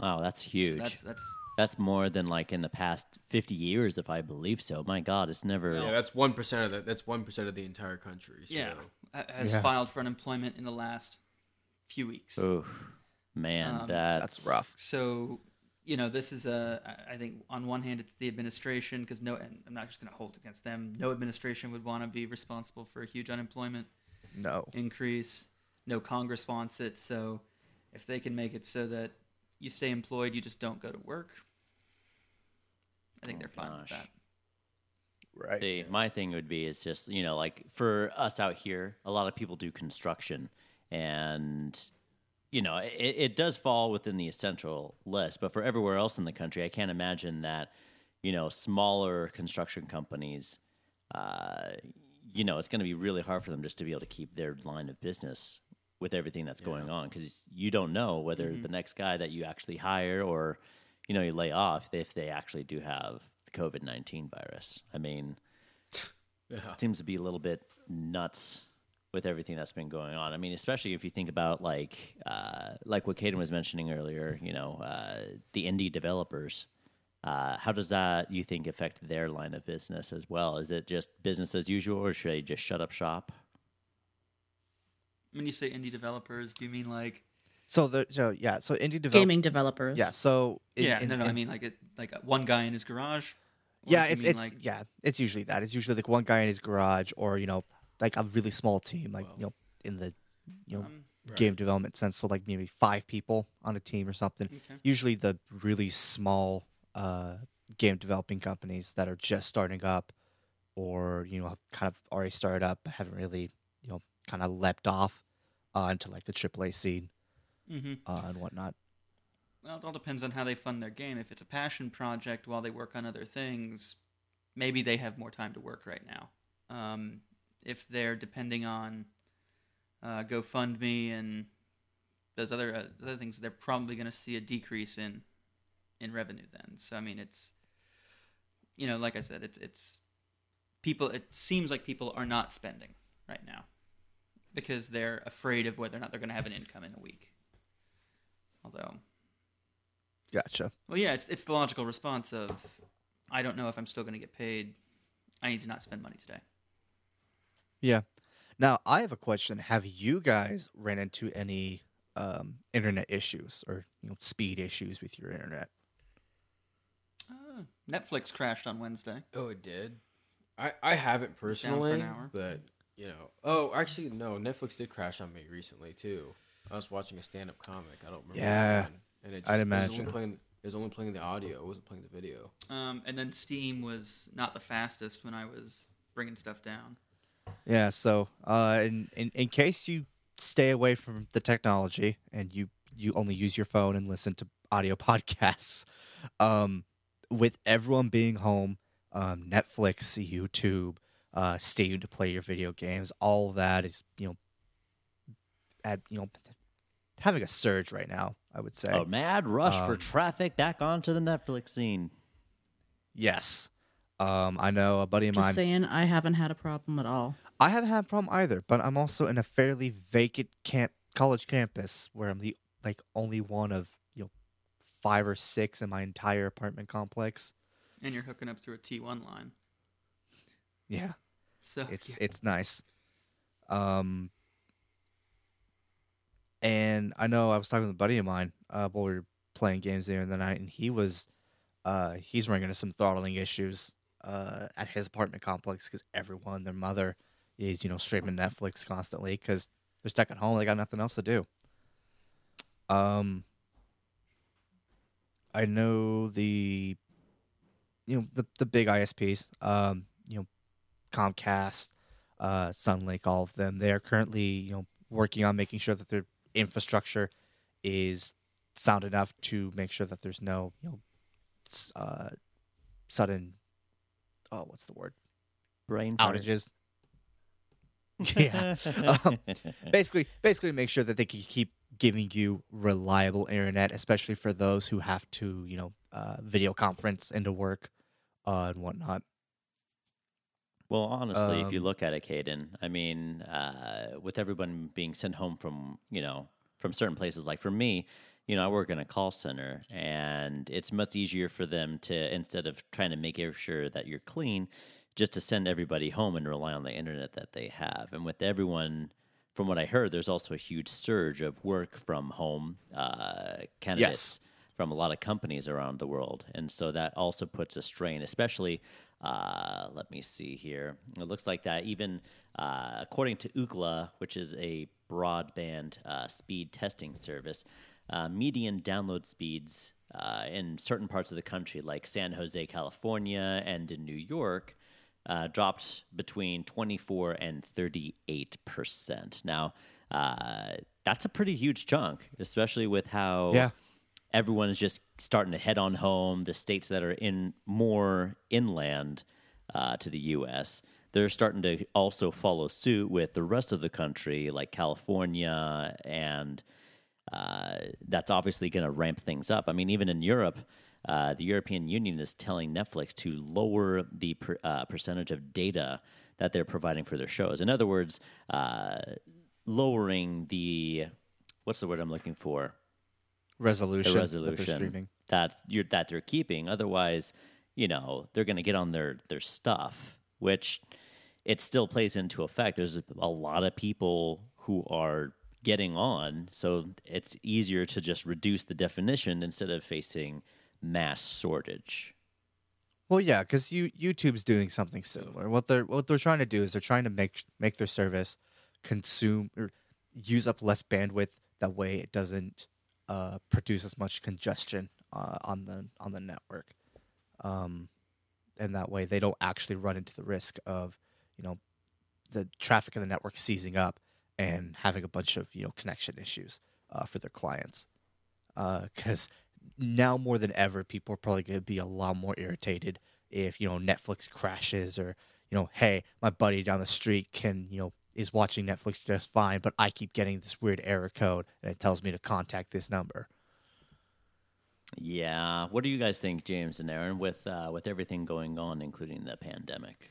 Oh, that's So huge. that's that's That's more than like in the past 50 years, if I believe so. My God, it's never. yeah that's one percent of the that's one percent of the entire country. So. yeah has Yeah. filed for unemployment in the last few weeks. Oh man, Um, that's, That's rough. So, you know, this is a. I think on one hand, it's the administration because no, and I'm not just going to hold against them. No administration would want to be responsible for a huge unemployment No. increase. No Congress wants it. So, if they can make it so that you stay employed, you just don't go to work. I think Oh, they're fine with that. Right. See, my thing would be it's just you know like for us out here, a lot of people do construction, and you know it, it does fall within the essential list. But for everywhere else in the country, I can't imagine that you know smaller construction companies, uh, you know, it's going to be really hard for them just to be able to keep their line of business with everything that's going on because you don't know whether the next guy that you actually hire or you know you lay off if they actually do have the COVID nineteen virus. I mean, Yeah. it seems to be a little bit nuts with everything that's been going on. I mean, especially if you think about like uh, like what Caden was mentioning earlier, you know, uh, the indie developers. Uh, how does that you think affect their line of business as well? Is it just business as usual, or should they just shut up shop? When you say indie developers, do you mean like? So the so yeah so indie develop Gaming developers. Yeah. So in- yeah, in- no, no. I mean like it, like one guy in his garage. Yeah, it's it's like, yeah, it's usually that. It's usually like one guy in his garage, or you know, like a really small team, like Well. you know, in the you know um, Right. game development sense. So like maybe five people on a team or something. okay. Usually the really small uh, game developing companies that are just starting up, or you know, kind of already started up but haven't really you know kind of leapt off uh, into like the AAA scene Mm-hmm. uh, and whatnot. Well, it all depends on how they fund their game. If it's a passion project while they work on other things, maybe they have more time to work right now. Um, if they're depending on uh, GoFundMe and those other uh, other things, they're probably going to see a decrease in in revenue. Then, so I mean, it's you know, like I said, it's it's people. It seems like people are not spending right now because they're afraid of whether or not they're going to have an income in a week. Although, Gotcha. well, yeah, it's it's the logical response of I don't know if I'm still going to get paid. I need to not spend money today. Yeah. Now I have a question. Have you guys ran into any um, internet issues or you know speed issues with your internet? Uh, Netflix crashed on Wednesday. Oh, it did. I I haven't for an personally, hour. but you know. Oh, actually, no. Netflix did crash on me recently too. I was watching a stand-up comic. I don't remember. Yeah, when, and it just, I'd It was, imagine. only playing, it was only playing the audio. It wasn't playing the video. Um, and then Steam was not the fastest when I was bringing stuff down. Yeah. So uh, in, in in case you stay away from the technology and you you only use your phone and listen to audio podcasts, um, with everyone being home, um, Netflix, YouTube, uh, Steam to play your video games, all of that is you know at you know having a surge right now. I would say. A mad rush for Um, traffic back onto the Netflix scene. Yes. Um, I know a buddy of Just mine. saying, I haven't had a problem at all. I haven't had a problem either, but I'm also in a fairly vacant camp college campus where I'm the like only one of you know five or six in my entire apartment complex. And you're hooking up through a T1 line. Yeah, So it's yeah. it's nice. Um, and I know I was talking with a buddy of mine uh, while we were playing games there in the night, and he was uh, he's running into some throttling issues uh, at his apartment complex because everyone, their mother, is you know streaming Netflix constantly because they're stuck at home. They got nothing else to do. Um, I know the you know the the big ISPs. Um, you know Comcast, uh, Suddenlink, all of them. They are currently you know working on making sure that their infrastructure is sound enough to make sure that there's no you know uh, sudden oh what's the word Brain fart. outages. yeah, um, basically, basically to make sure that they can keep giving you reliable internet, especially for those who have to you know uh, video conference into work uh, and whatnot. Well, honestly, if you Um, look at it, Caden, I mean, uh, with everyone being sent home from, you know, from certain places, like for me, you know, I work in a call center, and it's much easier for them to instead of trying to make sure that you're clean, just to send everybody home and rely on the internet that they have. And with everyone, from what I heard, there's also a huge surge of work from home uh, candidates from a lot of companies around the world. And so that also puts a strain, especially, uh, let me see here. It looks like that even uh, according to Ookla, which is a broadband uh, speed testing service, uh, median download speeds uh, in certain parts of the country, like San Jose, California, and in New York, uh, dropped between 24 and 38 percent. Now, uh, that's a pretty huge chunk, especially with how Yeah. everyone is just starting to head on home. The states that are in more inland uh, to the U.S. They're starting to also follow suit with the rest of the country, like California, and uh, that's obviously going to ramp things up. I mean, even in Europe, uh, the European Union is telling Netflix to lower the per, uh, percentage of data that they're providing for their shows. In other words, uh, lowering the what's the word I'm looking for? Resolution, the resolution streaming. that you're that they're keeping. Otherwise, you know, they're going to get on their their stuff, which it still plays into effect. There's a lot of people who are getting on, so it's easier to just reduce the definition instead of facing mass shortage. Well, yeah, because you YouTube's doing something similar. What they're what they're trying to do is they're trying to make make their service consume or use up less bandwidth. That way, it doesn't uh, produce as much congestion uh, on the on the network, um, and that way they don't actually run into the risk of you know the traffic in the network seizing up and having a bunch of you know connection issues uh, for their clients. Because now more than ever, people are probably going to be a lot more irritated if you know Netflix crashes or you know, hey, my buddy down the street can you know is watching Netflix just fine, but I keep getting this weird error code and it tells me to contact this number. Yeah. What do you guys think, James and Aaron, with uh, with everything going on, including the pandemic?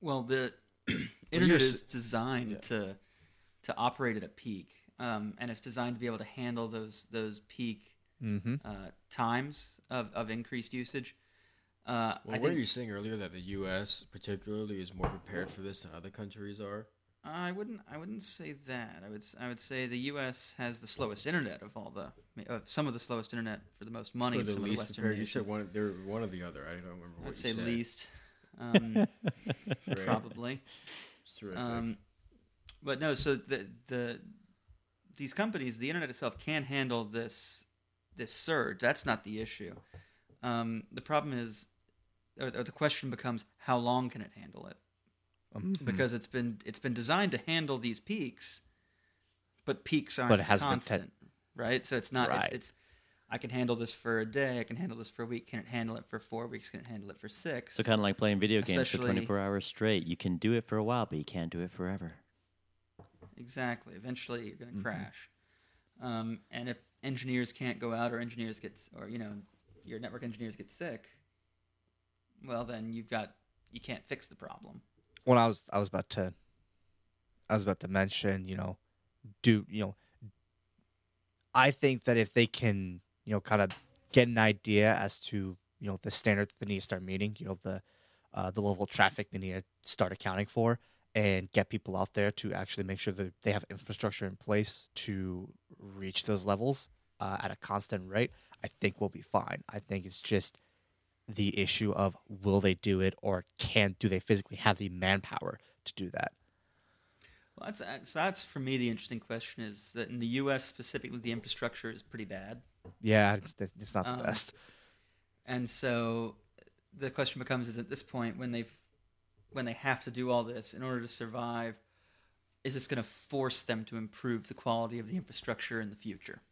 Well, the you're internet is designed to to operate at a peak, um, and it's designed to be able to handle those those peak Mm-hmm. uh, times of, of increased usage. Uh, Well, I were think you saying earlier that the U.S. particularly is more prepared for this than other countries are? I wouldn't I wouldn't say that. I would I would say the U.S. has the slowest internet of all the of some of the slowest internet for the most money Or of the some of the least Western prepared? You said one. They're one or the other. I don't remember what I'd you say said. least, um, probably. Um, but no, so the the these companies, the internet itself can handle this this surge. That's not the issue. Um, the problem is, or, or the question becomes, how long can it handle it? Um, Because it's been it's been designed to handle these peaks, but peaks aren't But it hasn't been te- constant, right? So it's not. Right. It's, it's I can handle this for a day. I can handle this for a week. Can it handle it for four weeks? Can it handle it for six? So kind of like playing video games for 24 hours straight. You can do it for a while, but you can't do it forever. Exactly. Eventually, you're going to Mm-hmm. crash. Um, and if engineers can't go out, or engineers get, or you know, your network engineers get sick, well, then you've got you can't fix the problem. when I was I was about to I was about to mention, you know, do you know I think that if they can, you know, kind of get an idea as to, you know, the standard that they need to start meeting, you know, the uh, the level of traffic they need to start accounting for and get people out there to actually make sure that they have infrastructure in place to reach those levels uh, at a constant rate, I think we'll be fine. I think it's just the issue of will they do it or can do they physically have the manpower to do that? Well, that's that's, that's for me the interesting question is that in the U.S. specifically, the infrastructure is pretty bad, Yeah, it's, it's not the Um, best. and so the question becomes: is at this point when they've when they have to do all this in order to survive, is this going to force them to improve the quality of the infrastructure in the future?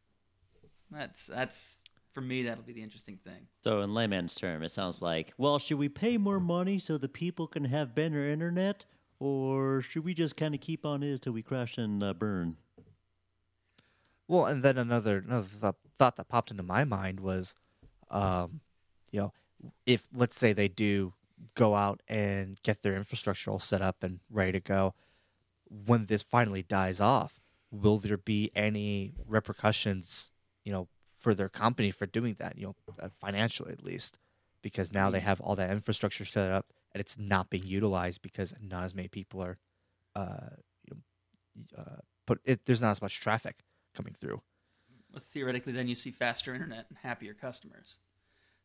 That's that's for me that'll be the interesting thing. So in layman's term, it sounds like, well, should we pay more money so the people can have better internet, or should we just kind of keep on is till we crash and uh, burn? Well, and then another another thought, thought that popped into my mind was, um, you know, if let's say they do go out and get their infrastructure all set up and ready to go, when this finally dies off, will there be any repercussions, you know, for their company for doing that? You know, uh, financially at least, because now they have all that infrastructure set up and it's not being utilized because not as many people are, uh, you know, uh, but it, there's not as much traffic coming through. Well, theoretically, then you see faster internet and happier customers.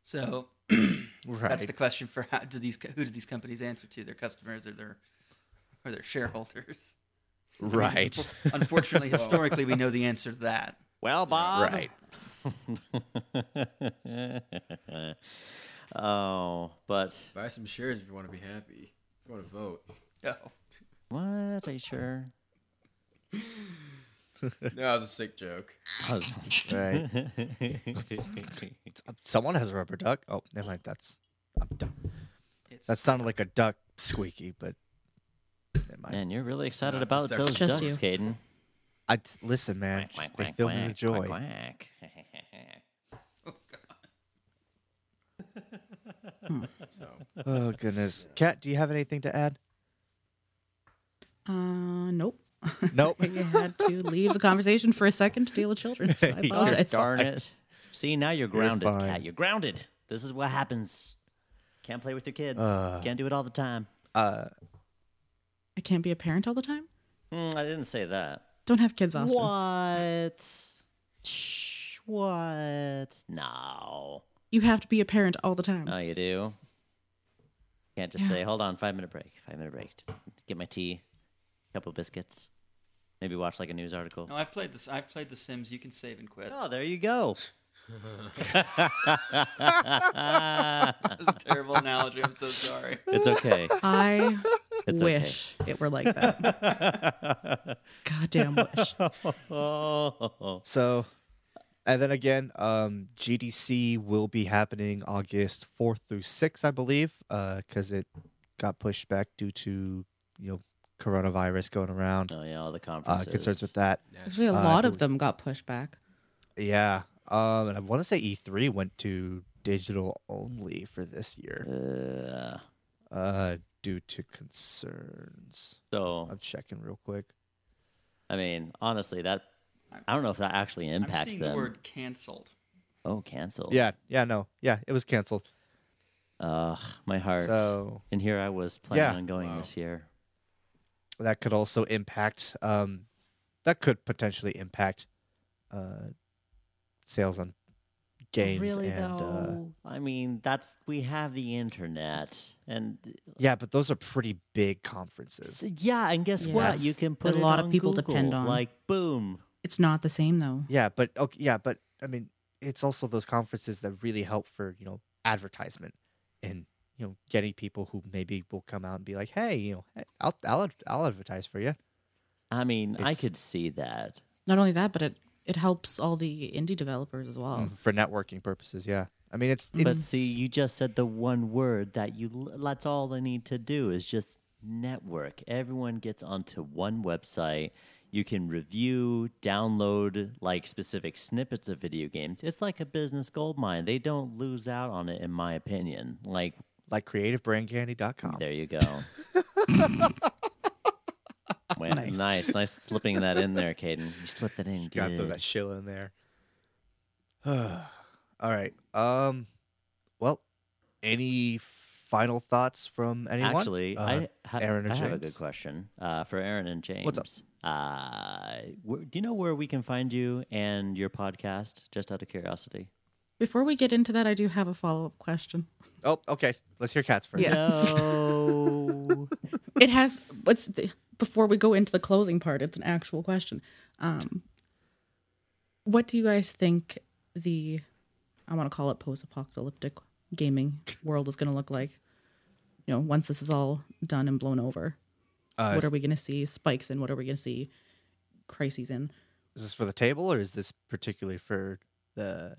So Right. that's the question for how do these who do these companies answer to their customers or their or their shareholders? Right. Unfortunately, historically, we know the answer to that. Well, Bob. right. oh, but Buy some shares if you want to be happy. If you want to vote. Oh. what? Are you sure? No, that was a sick joke. Right. Someone has a rubber duck. Oh, never mind. That's I'm done. It's That sounded like a duck squeaky, but never mind. Man, you're really excited No, about it's those Just ducks, you. Caden. I listen, man. Quack, they quack, fill me with joy. quack, quack. Oh goodness, Kat, do you have anything to add? Uh, nope. Nope. you had to leave the conversation for a second to deal with children. So I You're apologize. Darn it. See, now you're grounded, fine. Kat. You're grounded. This is what happens. Can't play with your kids. Uh. Can't do it all the time. Uh, I can't be a parent all the time. Mm, I didn't say that. Don't have kids, Austin. What? Shh. What? No. You have to be a parent all the time. Oh, you do? Can't just Yeah. say, hold on, five minute break. Five minute break. Get my tea, couple biscuits, maybe watch like a news article. No, I've played this. I've played The Sims. You can save and quit. Oh, there you go. That's a terrible analogy. I'm so sorry. It's okay. I It's okay. wish it were like that. Goddamn wish. oh. so, and then again, um, GDC will be happening August fourth through sixth, I believe, because it got pushed back due to you know coronavirus going around. Oh yeah, all the Uh, conferences. concerns with that. Actually, a Uh, lot I of them got pushed back. Yeah. Um, and I want to say E3 went to digital only for this year, Uh, uh, due to concerns. so I'm checking real quick. I mean, honestly, that I don't know if that actually I'm impacts seeing them. the word canceled. Oh, canceled. Yeah, yeah, no, yeah, it was canceled. Ugh, my heart. So and here I was planning Yeah. on going Wow. this year. That could also impact. Um, that could potentially impact uh, sales on games really and uh, though? I mean, that's we have the internet, and yeah, but those are pretty big conferences. yeah, and guess what? You can put A lot of people Google, depend on- like boom. It's not the same though. Yeah, but okay, yeah, but I mean, it's also those conferences that really help for you know advertisement and you know getting people who maybe will come out and be like, hey, you know, hey, I'll I'll I'll advertise for you. I mean, I could see that. Not only that, but it it helps all the indie developers as well. Mm, for networking purposes. Yeah, I mean, it's But it's see, you just said the one word that you. That's all they need to do is just network. Everyone gets onto one website. You can review, download like specific snippets of video games. It's like a business gold mine. They don't lose out on it, in my opinion. Like like creativebrandcandy.com. there you go. Well, Nice. nice. nice, slipping that in there, Caden. You slipped it in. Got to throw that shill in there. All right. Um. Well, any final thoughts from anyone? Actually, Uh, I, ha- Aaron I have a good question uh, for Aaron and James. What's up? Uh, where, do you know where we can find you and your podcast? Just out of curiosity. Before we get into that, I do have a follow up question. Oh, okay. Let's hear Kat's first. Yeah. No. It has. What's the, before we go into the closing part? It's an actual question. Um, what do you guys think the I want to call it post apocalyptic gaming world is going to look like? You know, once this is all done and blown over, Uh, what is, are we going to see spikes in? What are we going to see crises in? is this for the table or is this particularly for the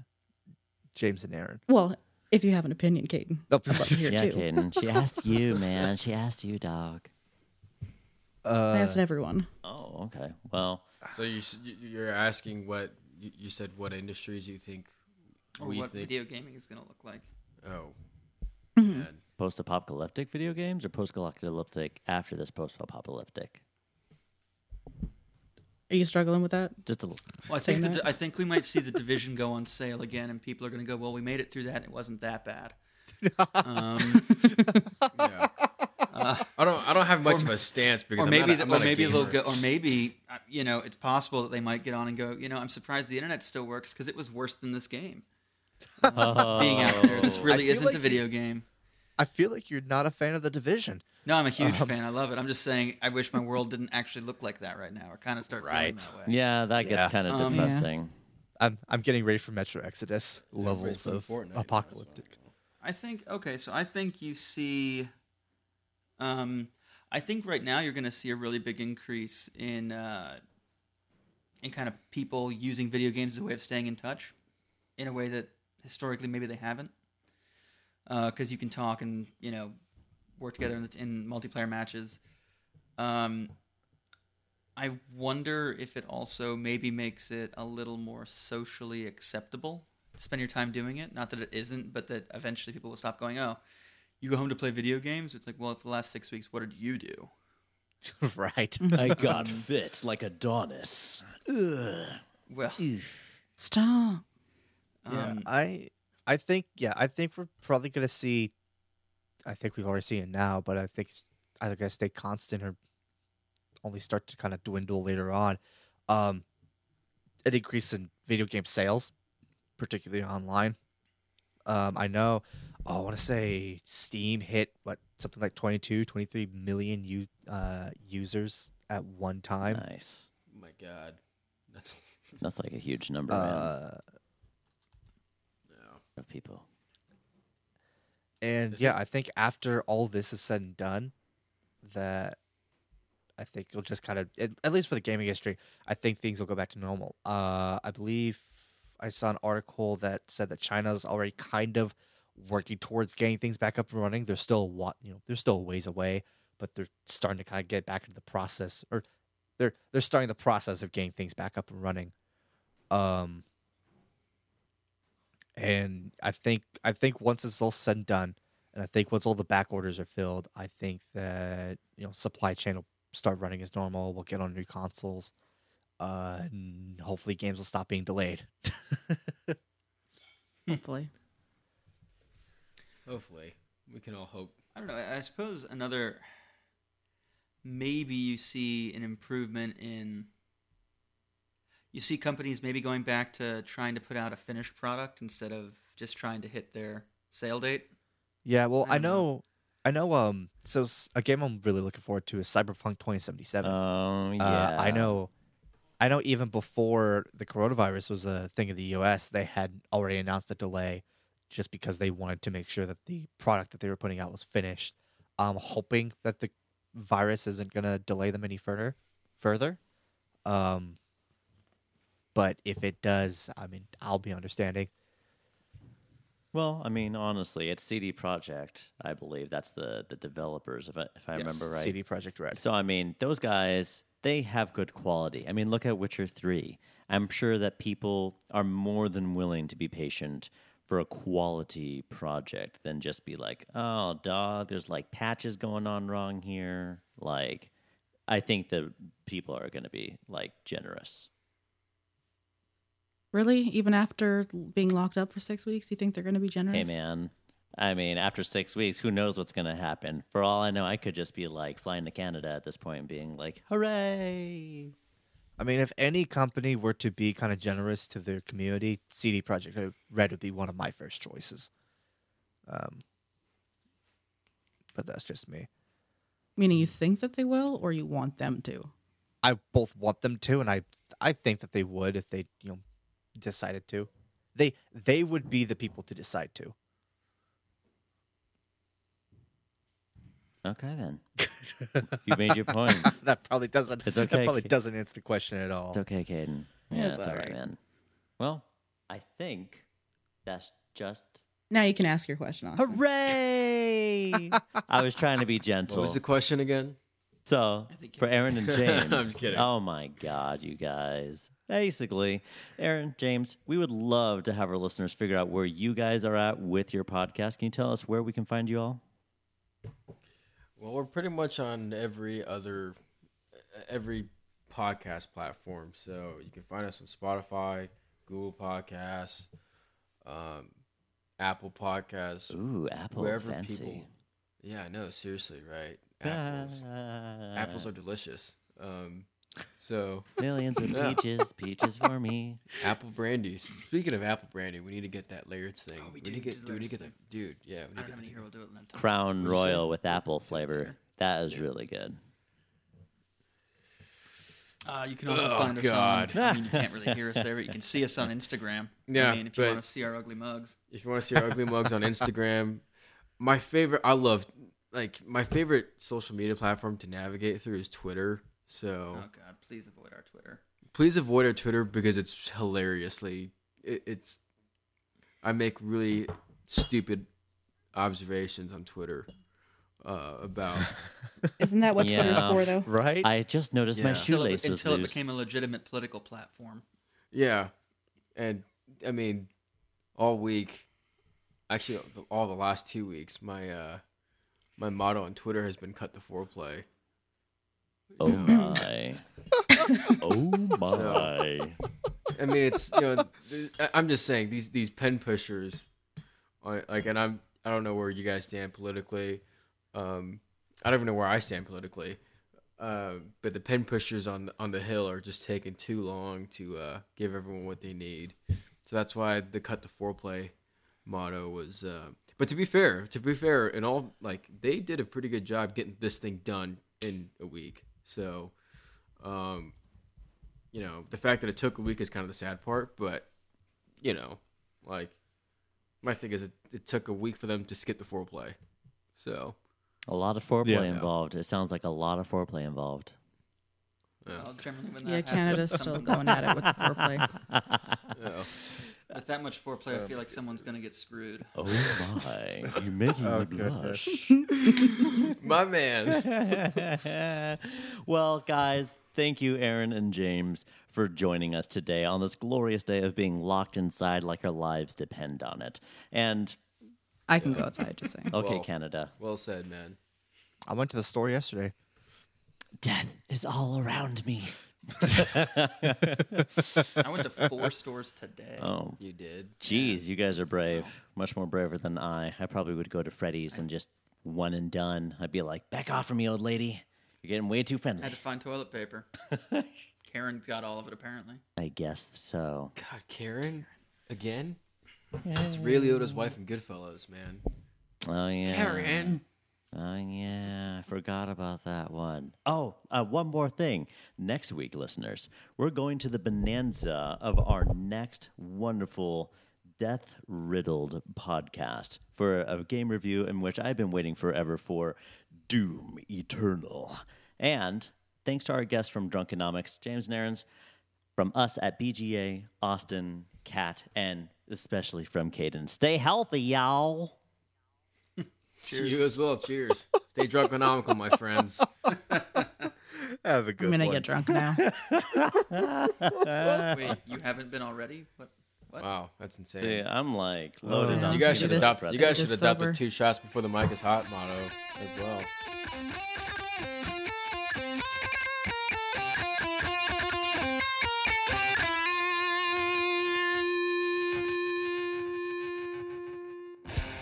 James and Aaron? Well, if you have an opinion, Caden, Nope. I'd love yeah, too. Caden. She asked you, man. She asked you, dog. I Uh, asked everyone. Oh, okay. Well, So you s- you- you're asking what you you said what industries you think Or we what think video gaming is going to look like. oh Mm-hmm. post-apocalyptic video games or post-apocalyptic after this post-apocalyptic? Are you struggling with that? Just a little. Well, I think the. I think we might see the division go on sale again, and people are going to go, "Well, we made it through that, and it wasn't that bad." Um, Yeah. I don't I don't have much of a stance because or I'm maybe, not a, I'm the, or not a maybe they'll go, or maybe uh, you know, it's possible that they might get on and go, you know, I'm surprised the internet still works because it was worse than this game being out there. This Oh. really isn't like a video game. I feel like you're not a fan of the division. No, I'm a huge Um, fan. I love it. I'm just saying, I wish my world didn't actually look like that right now, or kind of start Right. feeling that way. Yeah, that gets Yeah. kind of Um, Yeah. depressing. I'm I'm getting ready for Metro Exodus levels of Fortnite now, so- apocalyptic. I think okay, so I think you see um I think right now you're going to see a really big increase in uh in kind of people using video games as a way of staying in touch in a way that historically maybe they haven't. Uh cuz you can talk and, you know, work together in, in multiplayer matches. Um I wonder if it also maybe makes it a little more socially acceptable to spend your time doing it. Not that it isn't, but that eventually people will stop going, oh, you go home to play video games? It's like, well, for the last six weeks, what did you do? right. I got fit like Adonis. Ugh. Well, Stop. Yeah, um, I I think yeah, I think we're probably gonna see. I think we've already seen it now, but I think it's either gonna stay constant or only start to kind of dwindle later on. Um, an increase in video game sales, particularly online. Um, I know. Oh, I want to say Steam hit what something like 22, 23 million u- uh, users at one time. Nice. Oh my god. That's That's like a huge number, man, Uh, no. of people. And yeah, I think after all this is said and done, that I think it'll just kind of, at, least for the gaming industry, I think things will go back to normal. Uh, I believe I saw an article that said that China's already kind of working towards getting things back up and running. They're still what you know, they're still a ways away, but they're starting to kind of get back into the process, or they're they're starting the process of getting things back up and running. Um, and I think I think once it's all said and done, and I think once all the back orders are filled, I think that you know supply chain will start running as normal. We'll get on new consoles. Uh, and hopefully games will stop being delayed. Hopefully. Hopefully, we can all hope. I don't know. I I suppose another. Maybe you see an improvement in. You see companies maybe going back to trying to put out a finished product instead of just trying to hit their sale date. Yeah, well, I I know. know, I know. Um, so a game I'm really looking forward to is Cyberpunk 2077. Oh yeah. Uh, I know, I know. Even before the coronavirus was a thing in the U.S., they had already announced a delay, just because they wanted to make sure that the product that they were putting out was finished. I'm hoping that the virus isn't going to delay them any further. Further, um, but if it does, I mean, I'll be understanding. Well, I mean, honestly, it's CD Projekt. I believe that's the the developers, if I if I Yes, remember right. CD Projekt Red. So I mean, those guys they have good quality. I mean, look at Witcher Three. I'm sure that people are more than willing to be patient for a quality project than just be like, oh, dog, there's like patches going on wrong here. Like, I think the people are going to be like generous. Really? Even after being locked up for six weeks, you think they're going to be generous? Hey, man. I mean, after six weeks, who knows what's going to happen? For all I know, I could just be like flying to Canada at this point and being like, hooray! I mean, if any company were to be kind of generous to their community, CD Projekt Red would be one of my first choices. Um, but that's just me. Meaning you think that they will, or you want them to? I both want them to, and I I think that they would if they you know decided to. They they would be the people to decide to. Okay, then. you made your point. that probably doesn't. It's That okay. probably doesn't answer the question at all. It's okay, Caden. Yeah, Yeah, it's it's all right, alright. man. Well, I think that's just Now you can ask your question, Austin. hooray. I was trying to be gentle. What was the question again? So for Aaron and James, I'm just kidding. oh my God, you guys! Basically, Aaron, James, we would love to have our listeners figure out where you guys are at with your podcast. Can you tell us where we can find you all? Well, we're pretty much on every other every podcast platform. So you can find us on Spotify, Google Podcasts, um, Apple Podcasts, Ooh, Apple wherever fancy. people. Yeah, no, seriously, right? Apples, apples are delicious. Um, so millions of Yeah. peaches, peaches for me. apple brandy. Speaking of apple brandy, we need to get that layered thing. Oh, we need do to need get, to dude, we need to get layer that, dude. Yeah, we I need don't to have any here. We'll do it in time. Crown What'd Royal say? with apple flavor. That is really good. Uh, you can also Oh, find us God. on. I mean, you can't really hear us there, but you can see us on Instagram. Yeah, I mean, if you but- want to see our ugly mugs. If you want to see our ugly mugs on Instagram, my favorite, I love, like my favorite social media platform to navigate through is Twitter. So Oh God, please avoid our Twitter. please avoid our Twitter because it's hilariously, it, it's, I make really stupid observations on Twitter uh, about. Isn't that what Twitter's Yeah. for, though? Right? I just noticed my Yeah. Until, it, shoelace was until it became a legitimate political platform. Yeah, and I mean, all week, actually, all the last two weeks, my uh, my motto on Twitter has been "cut the foreplay." Oh my! oh my! I mean, it's you know, I'm just saying these these pen pushers, are, like, and I'm I don't know where you guys stand politically. Um, I don't even know where I stand politically. Uh, but the pen pushers on on the hill are just taking too long to uh, give everyone what they need. So that's why the cut the foreplay motto was. Uh, but to be fair, to be fair, and all like they did a pretty good job getting this thing done in a week. So, um, you know, the fact that it took a week is kind of the sad part, but you know, like my thing is it, it took a week for them to skip the foreplay. So, A lot of foreplay Yeah. involved. It sounds like a lot of foreplay involved. yeah. Well, Yeah, Canada's happens, still going at it with the foreplay. Yeah. With that much foreplay, I feel like um, someone's gonna get screwed. Oh my! You're making Oh, me goodness. blush. My man. well, guys, thank you, Aaron and James, for joining us today on this glorious day of being locked inside like our lives depend on it. And I can go outside, just saying. okay, Well- Canada, Well said, man. I went to the store yesterday. death is all around me. I went to four stores today. Oh, You did. Jeez, you guys are brave. Oh. Much more braver than I. I probably would go to Freddy's and just one and done. I'd be like, back off from me, old lady. You're getting way too friendly. Had to find toilet paper. Karen got all of it apparently. I guess so. God, Karen, again. It's Ray Liotta's wife in Goodfellas, man. Oh, yeah. Karen. Oh, yeah. I forgot about that one. Oh, uh, one more thing. Next week, listeners, we're going to the bonanza of our next wonderful death riddled podcast for a game review in which I've been waiting forever for Doom Eternal. And thanks to our guests from Drunkenomics, James Nairns, from us at BGA, Austin, Kat, and especially from Caden. Stay healthy, y'all. You as well. Cheers. Stay drunkonomical, my friends. Have a good I'm gonna one. get drunk now. Wait, you haven't been already? What? What? Wow, that's insane. Dude, I'm like loaded oh, yeah. on You guys should It is- adopt. adopt. You guys should adopt the two shots before the mic is hot motto as well.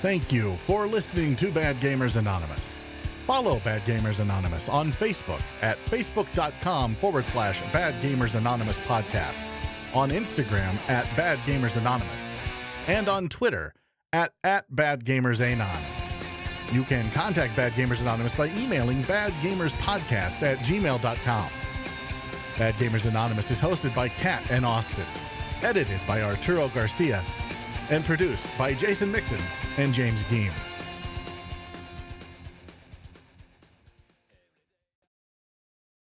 Thank you for listening to Bad Gamers Anonymous. Follow Bad Gamers Anonymous on Facebook at facebook.com forward slash Bad Gamers Anonymous podcast, on Instagram at Bad Gamers Anonymous, and on Twitter at, at Bad Gamers Anon. You can contact Bad Gamers Anonymous by emailing badgamerspodcast at gmail.com. Bad Gamers Anonymous is hosted by Kat and Austin, edited by Arturo Garcia, and produced by Jason Mixon and James Geem.